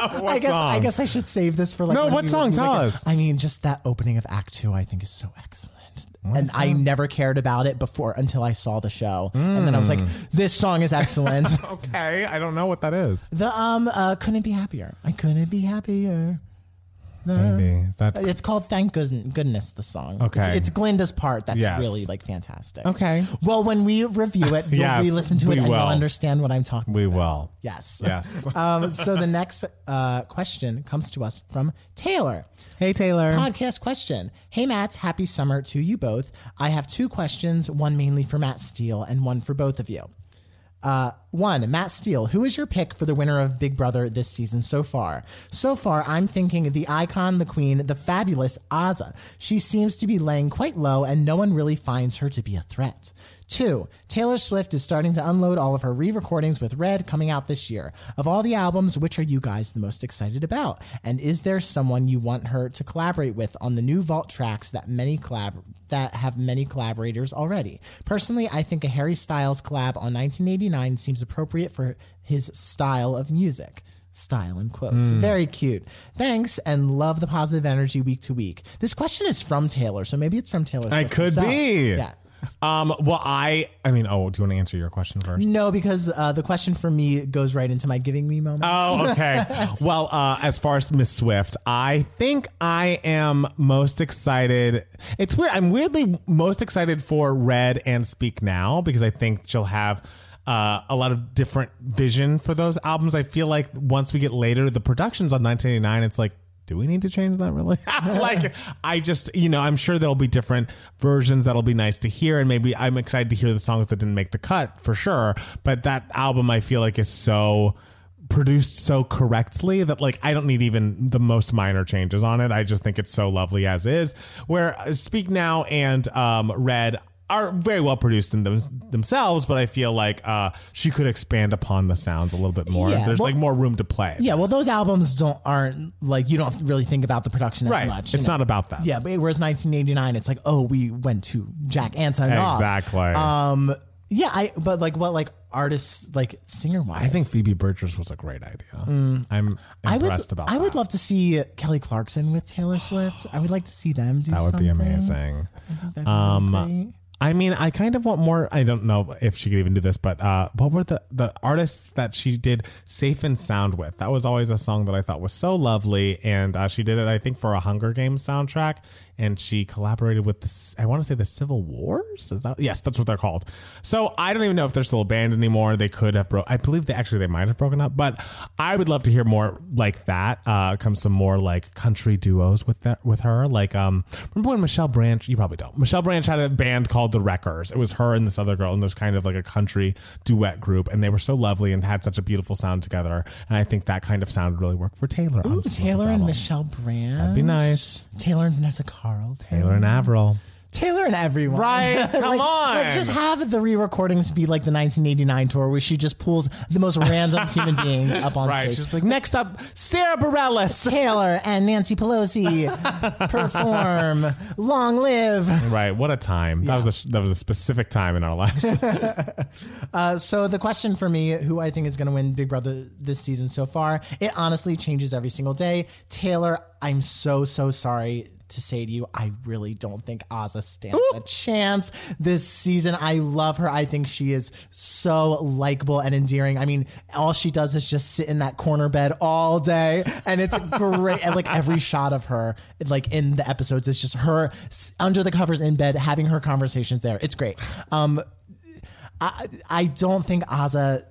What I guess I guess I should save this for like. No, what song? Tell us. I mean, just that opening of Act Two, I think is so excellent, and I never cared about it before until I saw the show, and then I was like, Mm. this song is excellent. <laughs> Okay, I don't know what that is. the um, uh, couldn't be happier. I couldn't be happier. Maybe is that It's called "Thank Goodn- Goodness." The song. Okay. It's, it's Glinda's part that's Yes. really like fantastic. Okay. Well, when we review it, <laughs> you'll Yes, re-listen to we it and will. you'll understand what I'm talking. About. We about. will. Yes. Yes. <laughs> um, so the next uh, question comes to us from Taylor. hey Taylor. Podcast question. Hey Matt, happy summer to you both. I have two questions, one mainly for Matt Steele and one for both of you. Uh, one, Matt Steele, who is your pick for the winner of Big Brother this season so far? So far, I'm thinking the icon, the queen, the fabulous Azah. She seems to be laying quite low, and no one really finds her to be a threat. Two, Taylor Swift is starting to unload all of her re recordings with Red coming out this year. Of all the albums, which are you guys the most excited about? And is there someone you want her to collaborate with on the new Vault tracks that many collab that have many collaborators already? Personally, I think a Harry Styles collab on 1989 seems appropriate for his style of music. Style in quotes. Very cute. Thanks and love the positive energy week to week. This question is from Taylor, so maybe it's from Taylor. I could herself. be. Yeah. <laughs> Um. Well, I. I mean, oh, do you want to answer your question first? No, because uh, the question for me goes right into my giving me moment. Oh, <laughs> okay. well, uh, as far as Miss Swift, I think I am most excited. It's weird. I'm weirdly most excited for Red and Speak Now because I think she'll have uh, a lot of different vision for those albums. I feel like once we get later, the productions on 1989, it's like. Do we need to change that really? <laughs> like, I just, you know, I'm sure there'll be different versions that'll be nice to hear. And maybe I'm excited to hear the songs that didn't make the cut for sure. But that album, I feel like, is so produced so correctly that like I don't need even the most minor changes on it. I just think it's so lovely as is. Where uh, Speak Now and um, Red are very well produced in them, themselves, but I feel like uh, she could expand upon the sounds a little bit more. Yeah, There's well- like more room to play. yeah, well, those albums don't aren't like you don't really think about the production as right. much. it's know? not about that. Yeah, but whereas 1989, it's like, oh, we went to Jack Antonoff. exactly. Um, yeah, I but like what like artists like singer wise, I think Phoebe Bridgers was a great idea. I'm I would impressed about I that. would love to see Kelly Clarkson with Taylor Swift. I would like to see them do that would be something. amazing. Be Um, great. I mean, I kind of want more. I don't know if she could even do this, but uh, what were the the artists that she did "Safe and Sound" with? That was always a song that I thought was so lovely, and uh, she did it, I think, for a Hunger Games soundtrack, and she collaborated with the I want to say the Civil Wars. Is that yes, that's what they're called. So I don't even know if they're still a band anymore. They could have broke. I believe they actually they might have broken up, but I would love to hear more like that. Uh, come some more like country duos with that with her. Like um, remember when Michelle Branch? You probably don't. Michelle Branch had a band called the Wreckers. It was her and this other girl, and there's kind of like a country duet group, and they were so lovely and had such a beautiful sound together. And I think that kind of sound would really work for Taylor. Ooh, some of this Taylor and. Michelle Branch. That'd be nice. Taylor and Vanessa Carlton. Taylor and Avril. Taylor and everyone. Right? <laughs> Come like, on. Like just have the re-recordings be like the 1989 tour where she just pulls the most random <laughs> human beings up on Right. stage. Just like next up, Sara Bareilles. <laughs> Taylor and Nancy Pelosi perform "Long Live." Right. What a time. That was a that was a specific time in our lives. Uh, so the question for me, who I think is going to win Big Brother this season so far, it honestly changes every single day. Taylor, I'm so so sorry to say to you, I really don't think Azah stands a chance this season. I love her. I think she is so likable and endearing. I mean, all she does is just sit in that corner bed all day, and it's <laughs> great. and like every shot of her, like in the episodes, it's just her under the covers in bed having her conversations there. It's great. Um, I, I don't think Azah.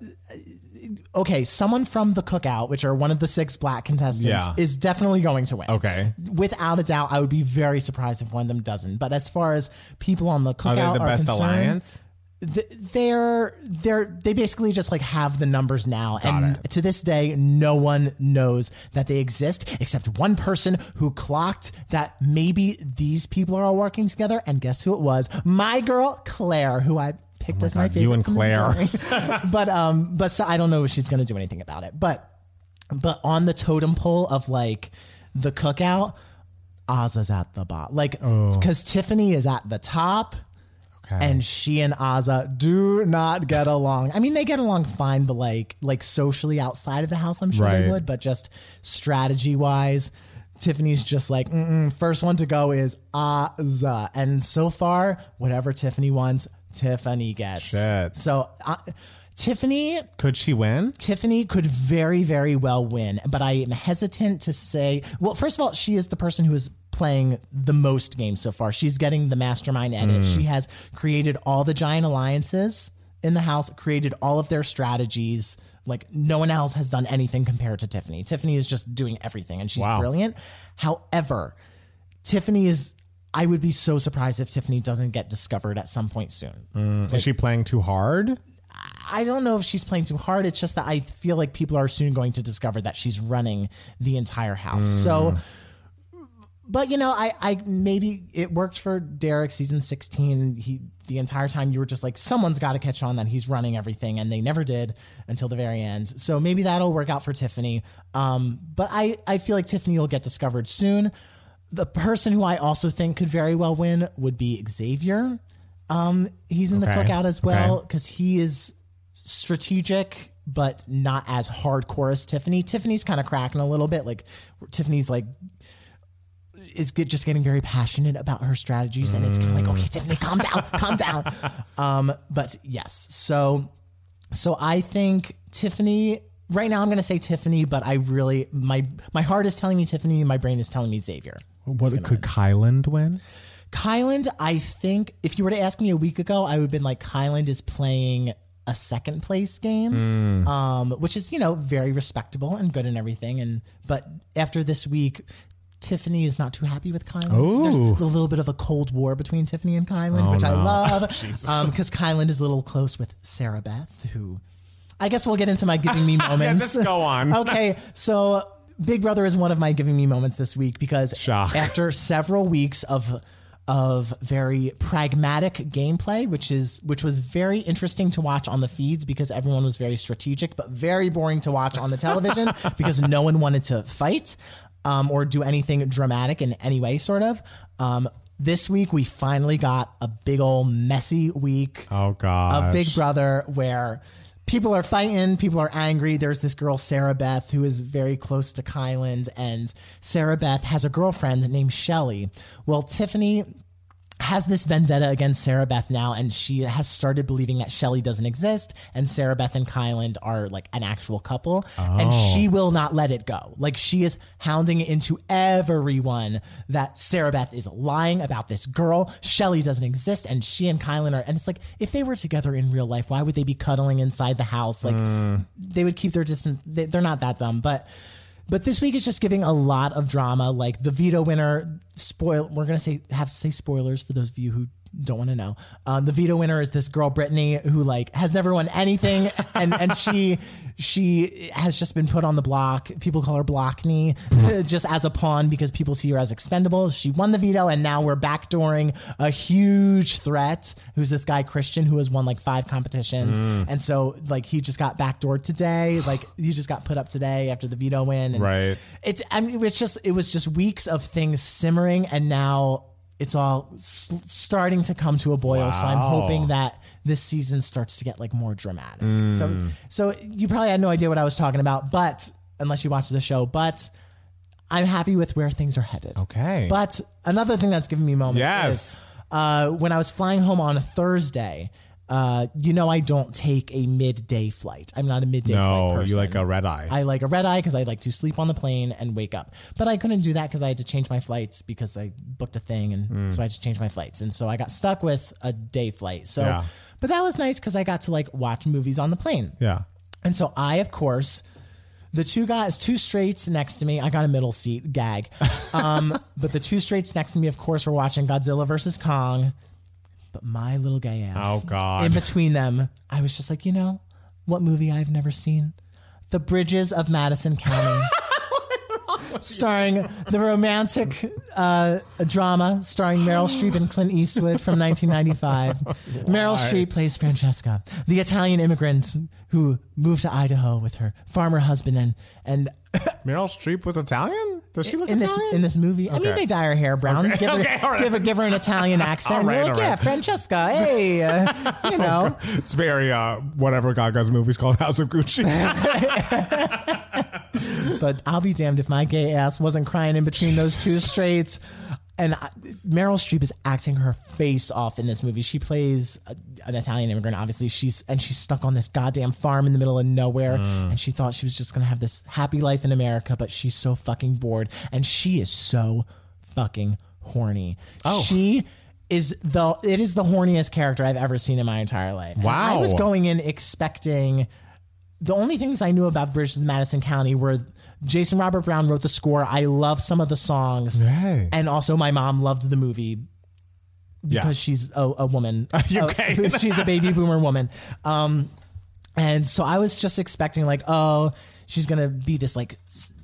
Okay, someone from the cookout, which are one of the six black contestants, Yeah. is definitely going to win. Okay. Without a doubt, I would be very surprised if one of them doesn't. But as far as people on the Are cookout they are, best concerned, alliance? th- they're they're they basically just like have the numbers now and to this day no one knows that they exist except one person who clocked that maybe these people are all working together and guess who it was my girl claire who i picked as my Oh God, favorite you and Claire. <laughs> but um but so i don't know if she's gonna do anything about it but but on the totem pole of like the cookout Azah's at the bottom like Oh. because tiffany is at the top Okay. and she and Azah do not get along. I mean, they get along fine, but like like socially outside of the house, I'm sure Right. they would. But just strategy wise, Tiffany's just like Mm-mm, first one to go is Ozza, and so far, whatever Tiffany wants, Tiffany gets. Shit. So. Uh, Tiffany Could she win? Tiffany could very, very well win, but I am hesitant to say. Well, first of all, she is the person who is playing the most games so far. She's getting the mastermind edit. She has created all the giant alliances in the house, created all of their strategies. Like no one else has done anything compared to Tiffany. Tiffany is just doing everything and she's Wow. brilliant. However, Tiffany is. I would be so surprised if Tiffany doesn't get discovered at some point soon. Is she playing too hard? I don't know if she's playing too hard. It's just that I feel like people are soon going to discover that she's running the entire house. So, but you know, I, I maybe it worked for Derrick season 16. He, the entire time you were just like, someone's got to catch on that he's running everything. And they never did until the very end. So maybe that'll work out for Tiffany. Um, but I, I feel like Tiffany will get discovered soon. The person who I also think could very well win would be Xavier. Um, he's in the Okay. cookout as well Okay. because he is strategic but not as hardcore as Tiffany. Tiffany's kind of cracking a little bit. Like Tiffany's like is get, just getting very passionate about her strategies, and it's kind of like, okay, Tiffany, calm down, calm down. <laughs> Um, but yes, so so I think Tiffany. Right now, I'm going to say Tiffany, but I really my my heart is telling me Tiffany, my brain is telling me Xavier. What could Kyland win? Kyland, I think if you were to ask me a week ago, I would have been like, Kyland is playing a second place game, um, which is, you know, very respectable and good and everything. And but after this week, Tiffany is not too happy with Kyland. There's a little bit of a cold war between Tiffany and Kyland, which I love. <laughs> Because Kyland is a little close with Sarah Beth, who I guess we'll get into my giving me moments. yeah, just go on. <laughs> okay, so Big Brother is one of my giving me moments this week because Shock. <laughs> after several weeks of of very pragmatic gameplay, which is which was very interesting to watch on the feeds because everyone was very strategic, but very boring to watch on the television <laughs> because no one wanted to fight um, or do anything dramatic in any way, sort of. Um, this week we finally got a big old messy week Oh God. of Big Brother where people are fighting, people are angry. There's this girl, Sarah Beth, who is very close to Kyland, and Sarah Beth has a girlfriend named Shelly. Well, Tiffany has this vendetta against Sarah Beth now, and she has started believing that Shelly doesn't exist, and Sarah Beth and Kyland are like an actual couple, and oh. she will not let it go. Like she is hounding into everyone that Sarah Beth is lying about this girl. Shelly doesn't exist, and she and Kyland are. And it's like if they were together in real life, why would they be cuddling inside the house? Like mm. they would keep their distance. They, they're not that dumb, but. But this week is just giving a lot of drama. Like the veto winner, spoil. We're gonna say have to say spoilers for those of you who don't want to know. Um, the veto winner is this girl Brittany who like has never won anything, <laughs> and and she she has just been put on the block. People call her Blockney, uh, just as a pawn because people see her as expendable. She won the veto, and now we're backdooring a huge threat. Who's this guy Christian who has won like five competitions, and so like he just got backdoored today. Like he just got put up today after the veto win. And Right. It's I mean it's just it was just weeks of things simmering, and now it's all s- starting to come to a boil. So I'm hoping that this season starts to get like more dramatic. So so you probably had no idea what I was talking about, but unless you watch the show, but I'm happy with where things are headed. Okay. But another thing that's giving me moments Yes. is uh, when I was flying home on a Thursday. Uh, you know I don't take a midday flight. I'm not a midday flight no, person. you like a red eye. I like a red eye because I like to sleep on the plane and wake up. But I couldn't do that because I had to change my flights because I booked a thing and Hmm. so I had to change my flights. And so I got stuck with a day flight. So, Yeah. but that was nice because I got to like watch movies on the plane. yeah. And so I, of course, the two guys, two straights next to me, I got a middle seat gag. <laughs> Um, but the two straights next to me, of course, were watching Godzilla versus Kong. But my little gay ass. Oh, God. In between them, I was just like, you know, what movie I've never seen? The Bridges of Madison County. <laughs> starring the romantic uh, drama starring Meryl Streep and Clint Eastwood from 1995. <laughs> Meryl Streep plays Francesca, the Italian immigrant who moved to Idaho with her farmer husband and and Meryl Streep was Italian. Does she look in this Italian? in this movie. I mean, they dye her hair brown. Give, her, Okay, all right. give her give her an Italian <laughs> accent. All right, You're like, all right. yeah, Francesca. <laughs> Hey, uh, you know. it's very uh, whatever Gaga's movie's called <laughs> House of Gucci. But I'll be damned if my gay ass wasn't crying in between those two straights. And I, Meryl Streep is acting her face off in this movie. She plays a, an Italian immigrant, obviously. She's and she's stuck on this goddamn farm in the middle of nowhere, Mm. and she thought she was just gonna have this happy life in America, but she's so fucking bored, and she is so fucking horny. Oh. she is the it is the horniest character I've ever seen in my entire life. And I was going in expecting the only things I knew about Bridges Madison County were Jason Robert Brown wrote the score. I love some of the songs. Hey. And also my mom loved the movie because Yeah. she's a, a woman. <laughs> You Uh, okay? <laughs> she's a baby boomer woman. Um, and so I was just expecting like, oh, she's gonna be this like,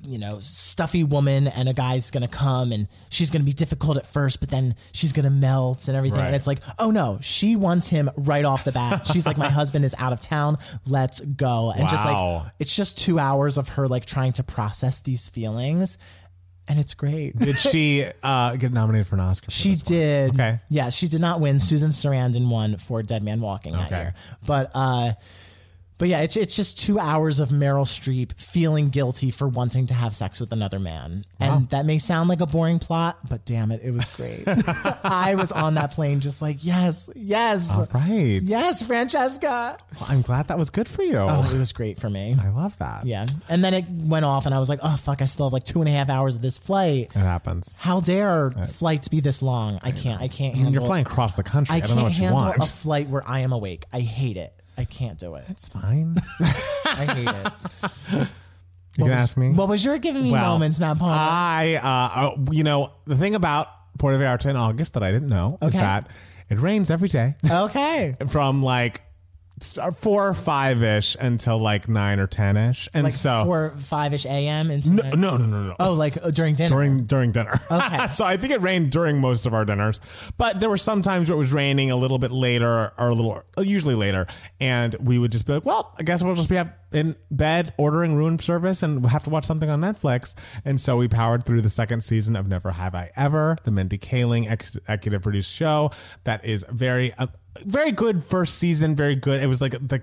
you know, stuffy woman, and a guy's gonna come, and she's gonna be difficult at first, but then she's gonna melt and everything. Right. And it's like, oh no, she wants him right off the bat. <laughs> She's like, my husband is out of town. Let's go. And just like, it's just two hours of her like trying to process these feelings, and it's great. Did she uh, get nominated for an Oscar? for She this one? did. Okay. Yeah, she did not win. Susan Sarandon won for Dead Man Walking that year. But uh but yeah, it's it's just two hours of Meryl Streep feeling guilty for wanting to have sex with another man. And that may sound like a boring plot, but damn it, it was great. <laughs> I was on that plane just like, yes, yes. All right. Yes, Francesca. Well, I'm glad that was good for you. Oh, it was great for me. I love that. Yeah. And then it went off and I was like, oh fuck, I still have like two and a half hours of this flight. It happens. How dare flights be this long? I can't I can't I mean, handle you're flying across the country. I, I don't can't know what you handle want. a flight where I am awake. I hate it. I can't do it. it's fine. <laughs> I hate it. You can ask me. What was your giving me Well, moments, Matt Palmer? I, uh, uh, you know, the thing about Puerto Vallarta in August that I didn't know is that it rains every day okay. <laughs> from like s- four or five ish until like nine or ten ish, and Like so four, five ish a.m. into no, no, no, no, no. Oh, like uh, during dinner. during during dinner. Okay. <laughs> so I think it rained during most of our dinners, but there were some times where it was raining a little bit later or a little usually later, and we would just be like, "Well, I guess we'll just be up in bed ordering room service and have to watch something on Netflix." And so we powered through the second season of Never Have I Ever, the Mindy Kaling executive produced show that is very uh, very good first season, very good. It was like the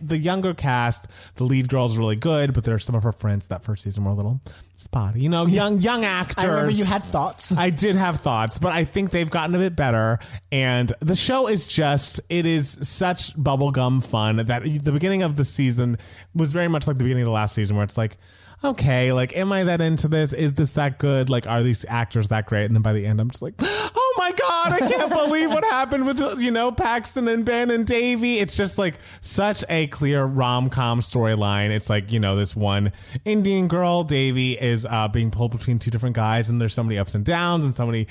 the younger cast, the lead girl's really good, but there are some of her friends that first season were a little spotty. You know, young young actors. I remember you had thoughts. I did have thoughts, but I think they've gotten a bit better. And the show is just, it is such bubblegum fun that the beginning of the season was very much like the beginning of the last season where it's like, okay, like, am I that into this? Is this that good? Like, are these actors that great? And then by the end, I'm just like, <gasps> oh my God, I can't believe what happened with, you know, Paxton and Ben and Devi. It's just like such a clear rom com storyline. It's like, you know, this one Indian girl, Devi, is uh, being pulled between two different guys, and there's so many ups and downs and so many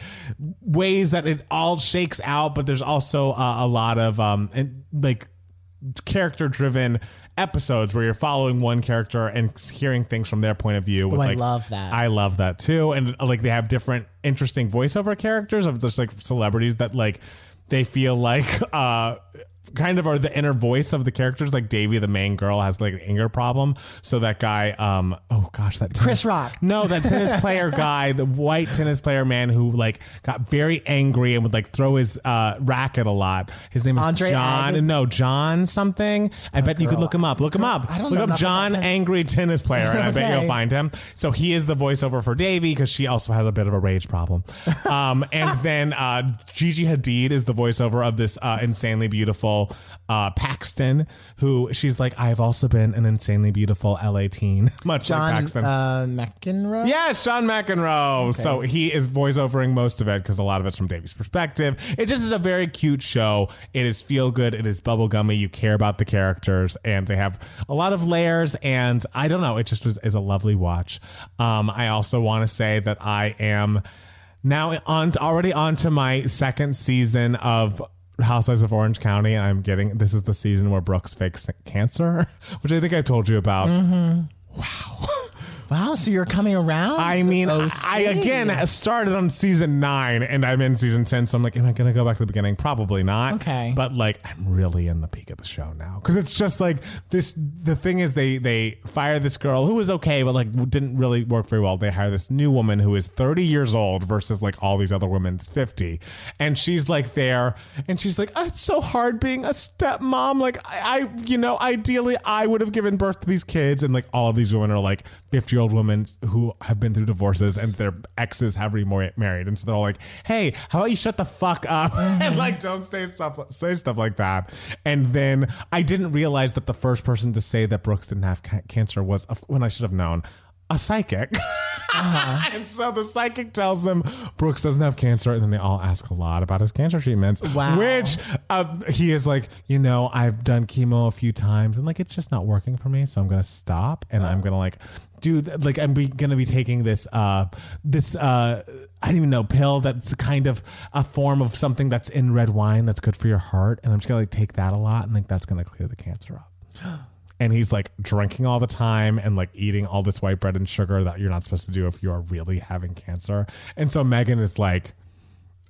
ways that it all shakes out. But there's also uh, a lot of, um, and like, character driven episodes where you're following one character and hearing things from their point of view. with, I like- love that. I love that too. And like they have different interesting voiceover characters of just like celebrities that like they feel like uh kind of are the inner voice of the characters. Like Devi, the main girl, has like an anger problem. So that guy, um, oh gosh, that Chris Rock. No, that tennis <laughs> player guy, the white tennis player man who like got very angry and would like throw his uh racket a lot. His name is Andre John. No, John something. I bet you could look him up. Look him up. I don't look know up John angry tennis player, and I bet you'll <laughs> find him. So he is the voiceover for Devi because she also has a bit of a rage problem. <laughs> Um, and then uh, Gigi Hadid is the voiceover of this uh, insanely beautiful uh, Paxton, who she's like, I've also been an insanely beautiful LA teen, <laughs> much like John Paxton. uh, McEnroe. Yes, Sean McEnroe. So he is voiceovering most of it because a lot of it's from Devi's perspective. It just is a very cute show. It is feel good. It is bubblegummy. You care about the characters, and they have a lot of layers. And I don't know, it just was is a lovely watch. Um, I also want to say that I am now on already on to my second season of Housewives of Orange County, and I'm getting this is the season where Brooks fakes cancer, <laughs> which I think I told you about. Mm-hmm. Wow, <laughs> so you're coming around? I mean, Oh, I again started on season nine and I'm in season 10. So I'm like, am I going to go back to the beginning? Probably not. Okay. But like, I'm really in the peak of the show now. Cause it's just like this. The thing is, they, they fire this girl who was okay, but like didn't really work very well. They hire this new woman who is 30 years old versus like all these other women's 50. And she's like there and she's like, oh, it's so hard being a stepmom. Like, I, I, you know, ideally I would have given birth to these kids. And like all of these women are like 50 year old women who have been through divorces and their exes have remarried. And so they're all like, hey, how about you shut the fuck up <laughs> and like don't say stuff, say stuff like that. And then I didn't realize that the first person to say that Brooks didn't have ca- cancer was when I should have known. A psychic. <laughs> and so the psychic tells them Brooks doesn't have cancer. And then they all ask a lot about his cancer treatments. Wow. Which uh, he is like, you know, I've done chemo a few times and like it's just not working for me. So I'm going to stop and I'm going to like do like I'm be, to be taking this, uh, this, uh, I don't even know, pill that's kind of a form of something that's in red wine that's good for your heart. And I'm just to like take that a lot and like that's to clear the cancer up <gasps> and he's like drinking all the time and like eating all this white bread and sugar that you're not supposed to do if you are really having cancer. And so Meghan is like,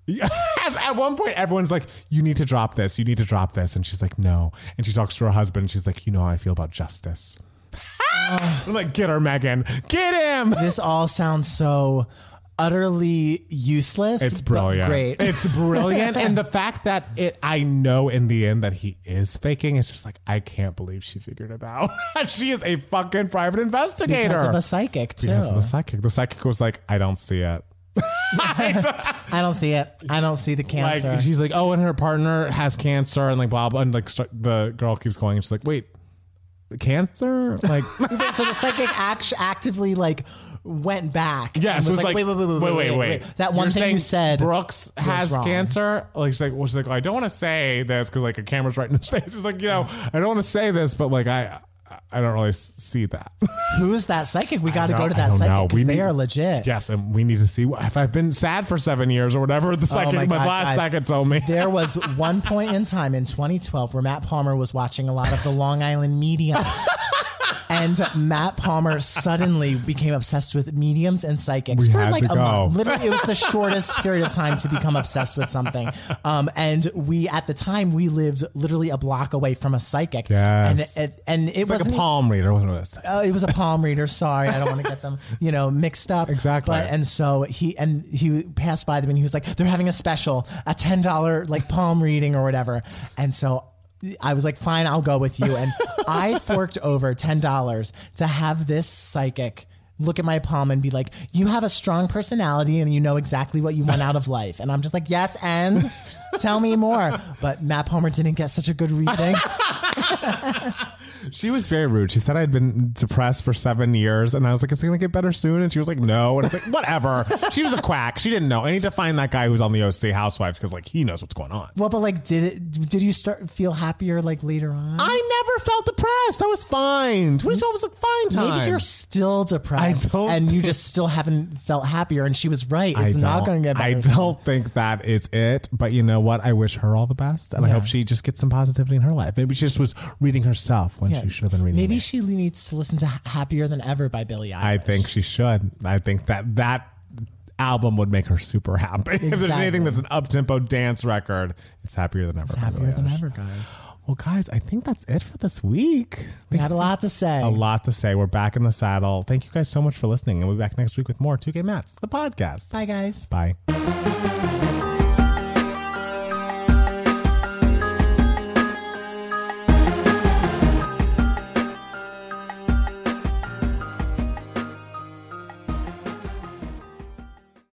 <laughs> at, at one point, everyone's like, "You need to drop this. You need to drop this," and she's like, "No." And she talks to her husband. and She's like, "You know how I feel about justice." Ah! I'm like, "Get her, Meghan. Get him." This all sounds so utterly useless. It's brilliant. Great. It's brilliant. and the fact that it, I know in the end that he is faking, it's just like, I can't believe she figured it out. <laughs> she is a fucking private investigator. because of a psychic too. Because of the psychic. The psychic was like, I don't see it. <laughs> <laughs> I don't see it. I don't see the cancer. Like she's like, oh, and her partner has cancer, and like blah blah, and like the girl keeps going, and she's like, wait, cancer? Like, <laughs> so the psychic act- actively like went back. yeah, so was like, wait, wait, wait, wait, wait, wait, That one thing you said. Brooks has cancer. Like she's like, well, she's like, I don't want to say this because like a camera's right in his <laughs> face. It's like, you know, I don't want to say this, but like I, I don't really see that. <laughs> Who is that psychic? We got to go to that psychic We because they need- are legit. yes, and we need to see if I've been sad for seven years or whatever. The oh psychic, Oh my my, God, last guys. psychic told me. There was <laughs> one point in time in 2012 where Matt Palmer was watching a lot of the Long Island mediums. <laughs> And Matt Palmer suddenly became obsessed with mediums and psychics We for like a go. month. Literally, it was the shortest period of time to become obsessed with something. Um, and we, at the time, we lived literally a block away from a psychic. Yes. And it, and it It's like a palm reader, wasn't it? uh, it was a palm reader. Sorry, I don't want to get them, you know, mixed up. Exactly. But and so he and he passed by them and he was like, "They're having a special, a ten dollar like palm reading or whatever." And so I was like, "Fine, I'll go with you." And <laughs> I forked over ten dollars to have this psychic. Look at my palm and be like, you have a strong personality and you know exactly what you want out of life. And I'm just like, yes, and tell me more. But Matt Palmer didn't get such a good reading. <laughs> She was very rude. She said I'd been depressed for seven years, and I was like, "It's gonna get better soon." And she was like, "No," and it's like, "Whatever." she was a quack. She didn't know. I need to find that guy who's on the OC Housewives because like he knows what's going on. Well, but like, did it? Did you start feel happier like later on? I never felt depressed. I was fine. 2012 was a fine time. Maybe you're still depressed, I don't and you just still haven't felt happier. And she was right; it's not going to get better. I don't think that is it. But you know what? I wish her all the best, and I hope she just gets some positivity in her life. Maybe she just was reading herself when she should have been reading. Maybe me. she needs to listen to "Happier Than Ever" by Billie Eilish. I think she should. I think that that album would make her super happy. <laughs> if there's Exactly. anything that's an up tempo dance record, it's happier than ever. by "Happier Than. Ever," guys. Well, guys, I think that's it for this week. We had a lot to say. A lot to say. We're back in the saddle. Thank you guys so much for listening, and we'll be back next week with more 2K Mats, the podcast. Bye, guys. Bye.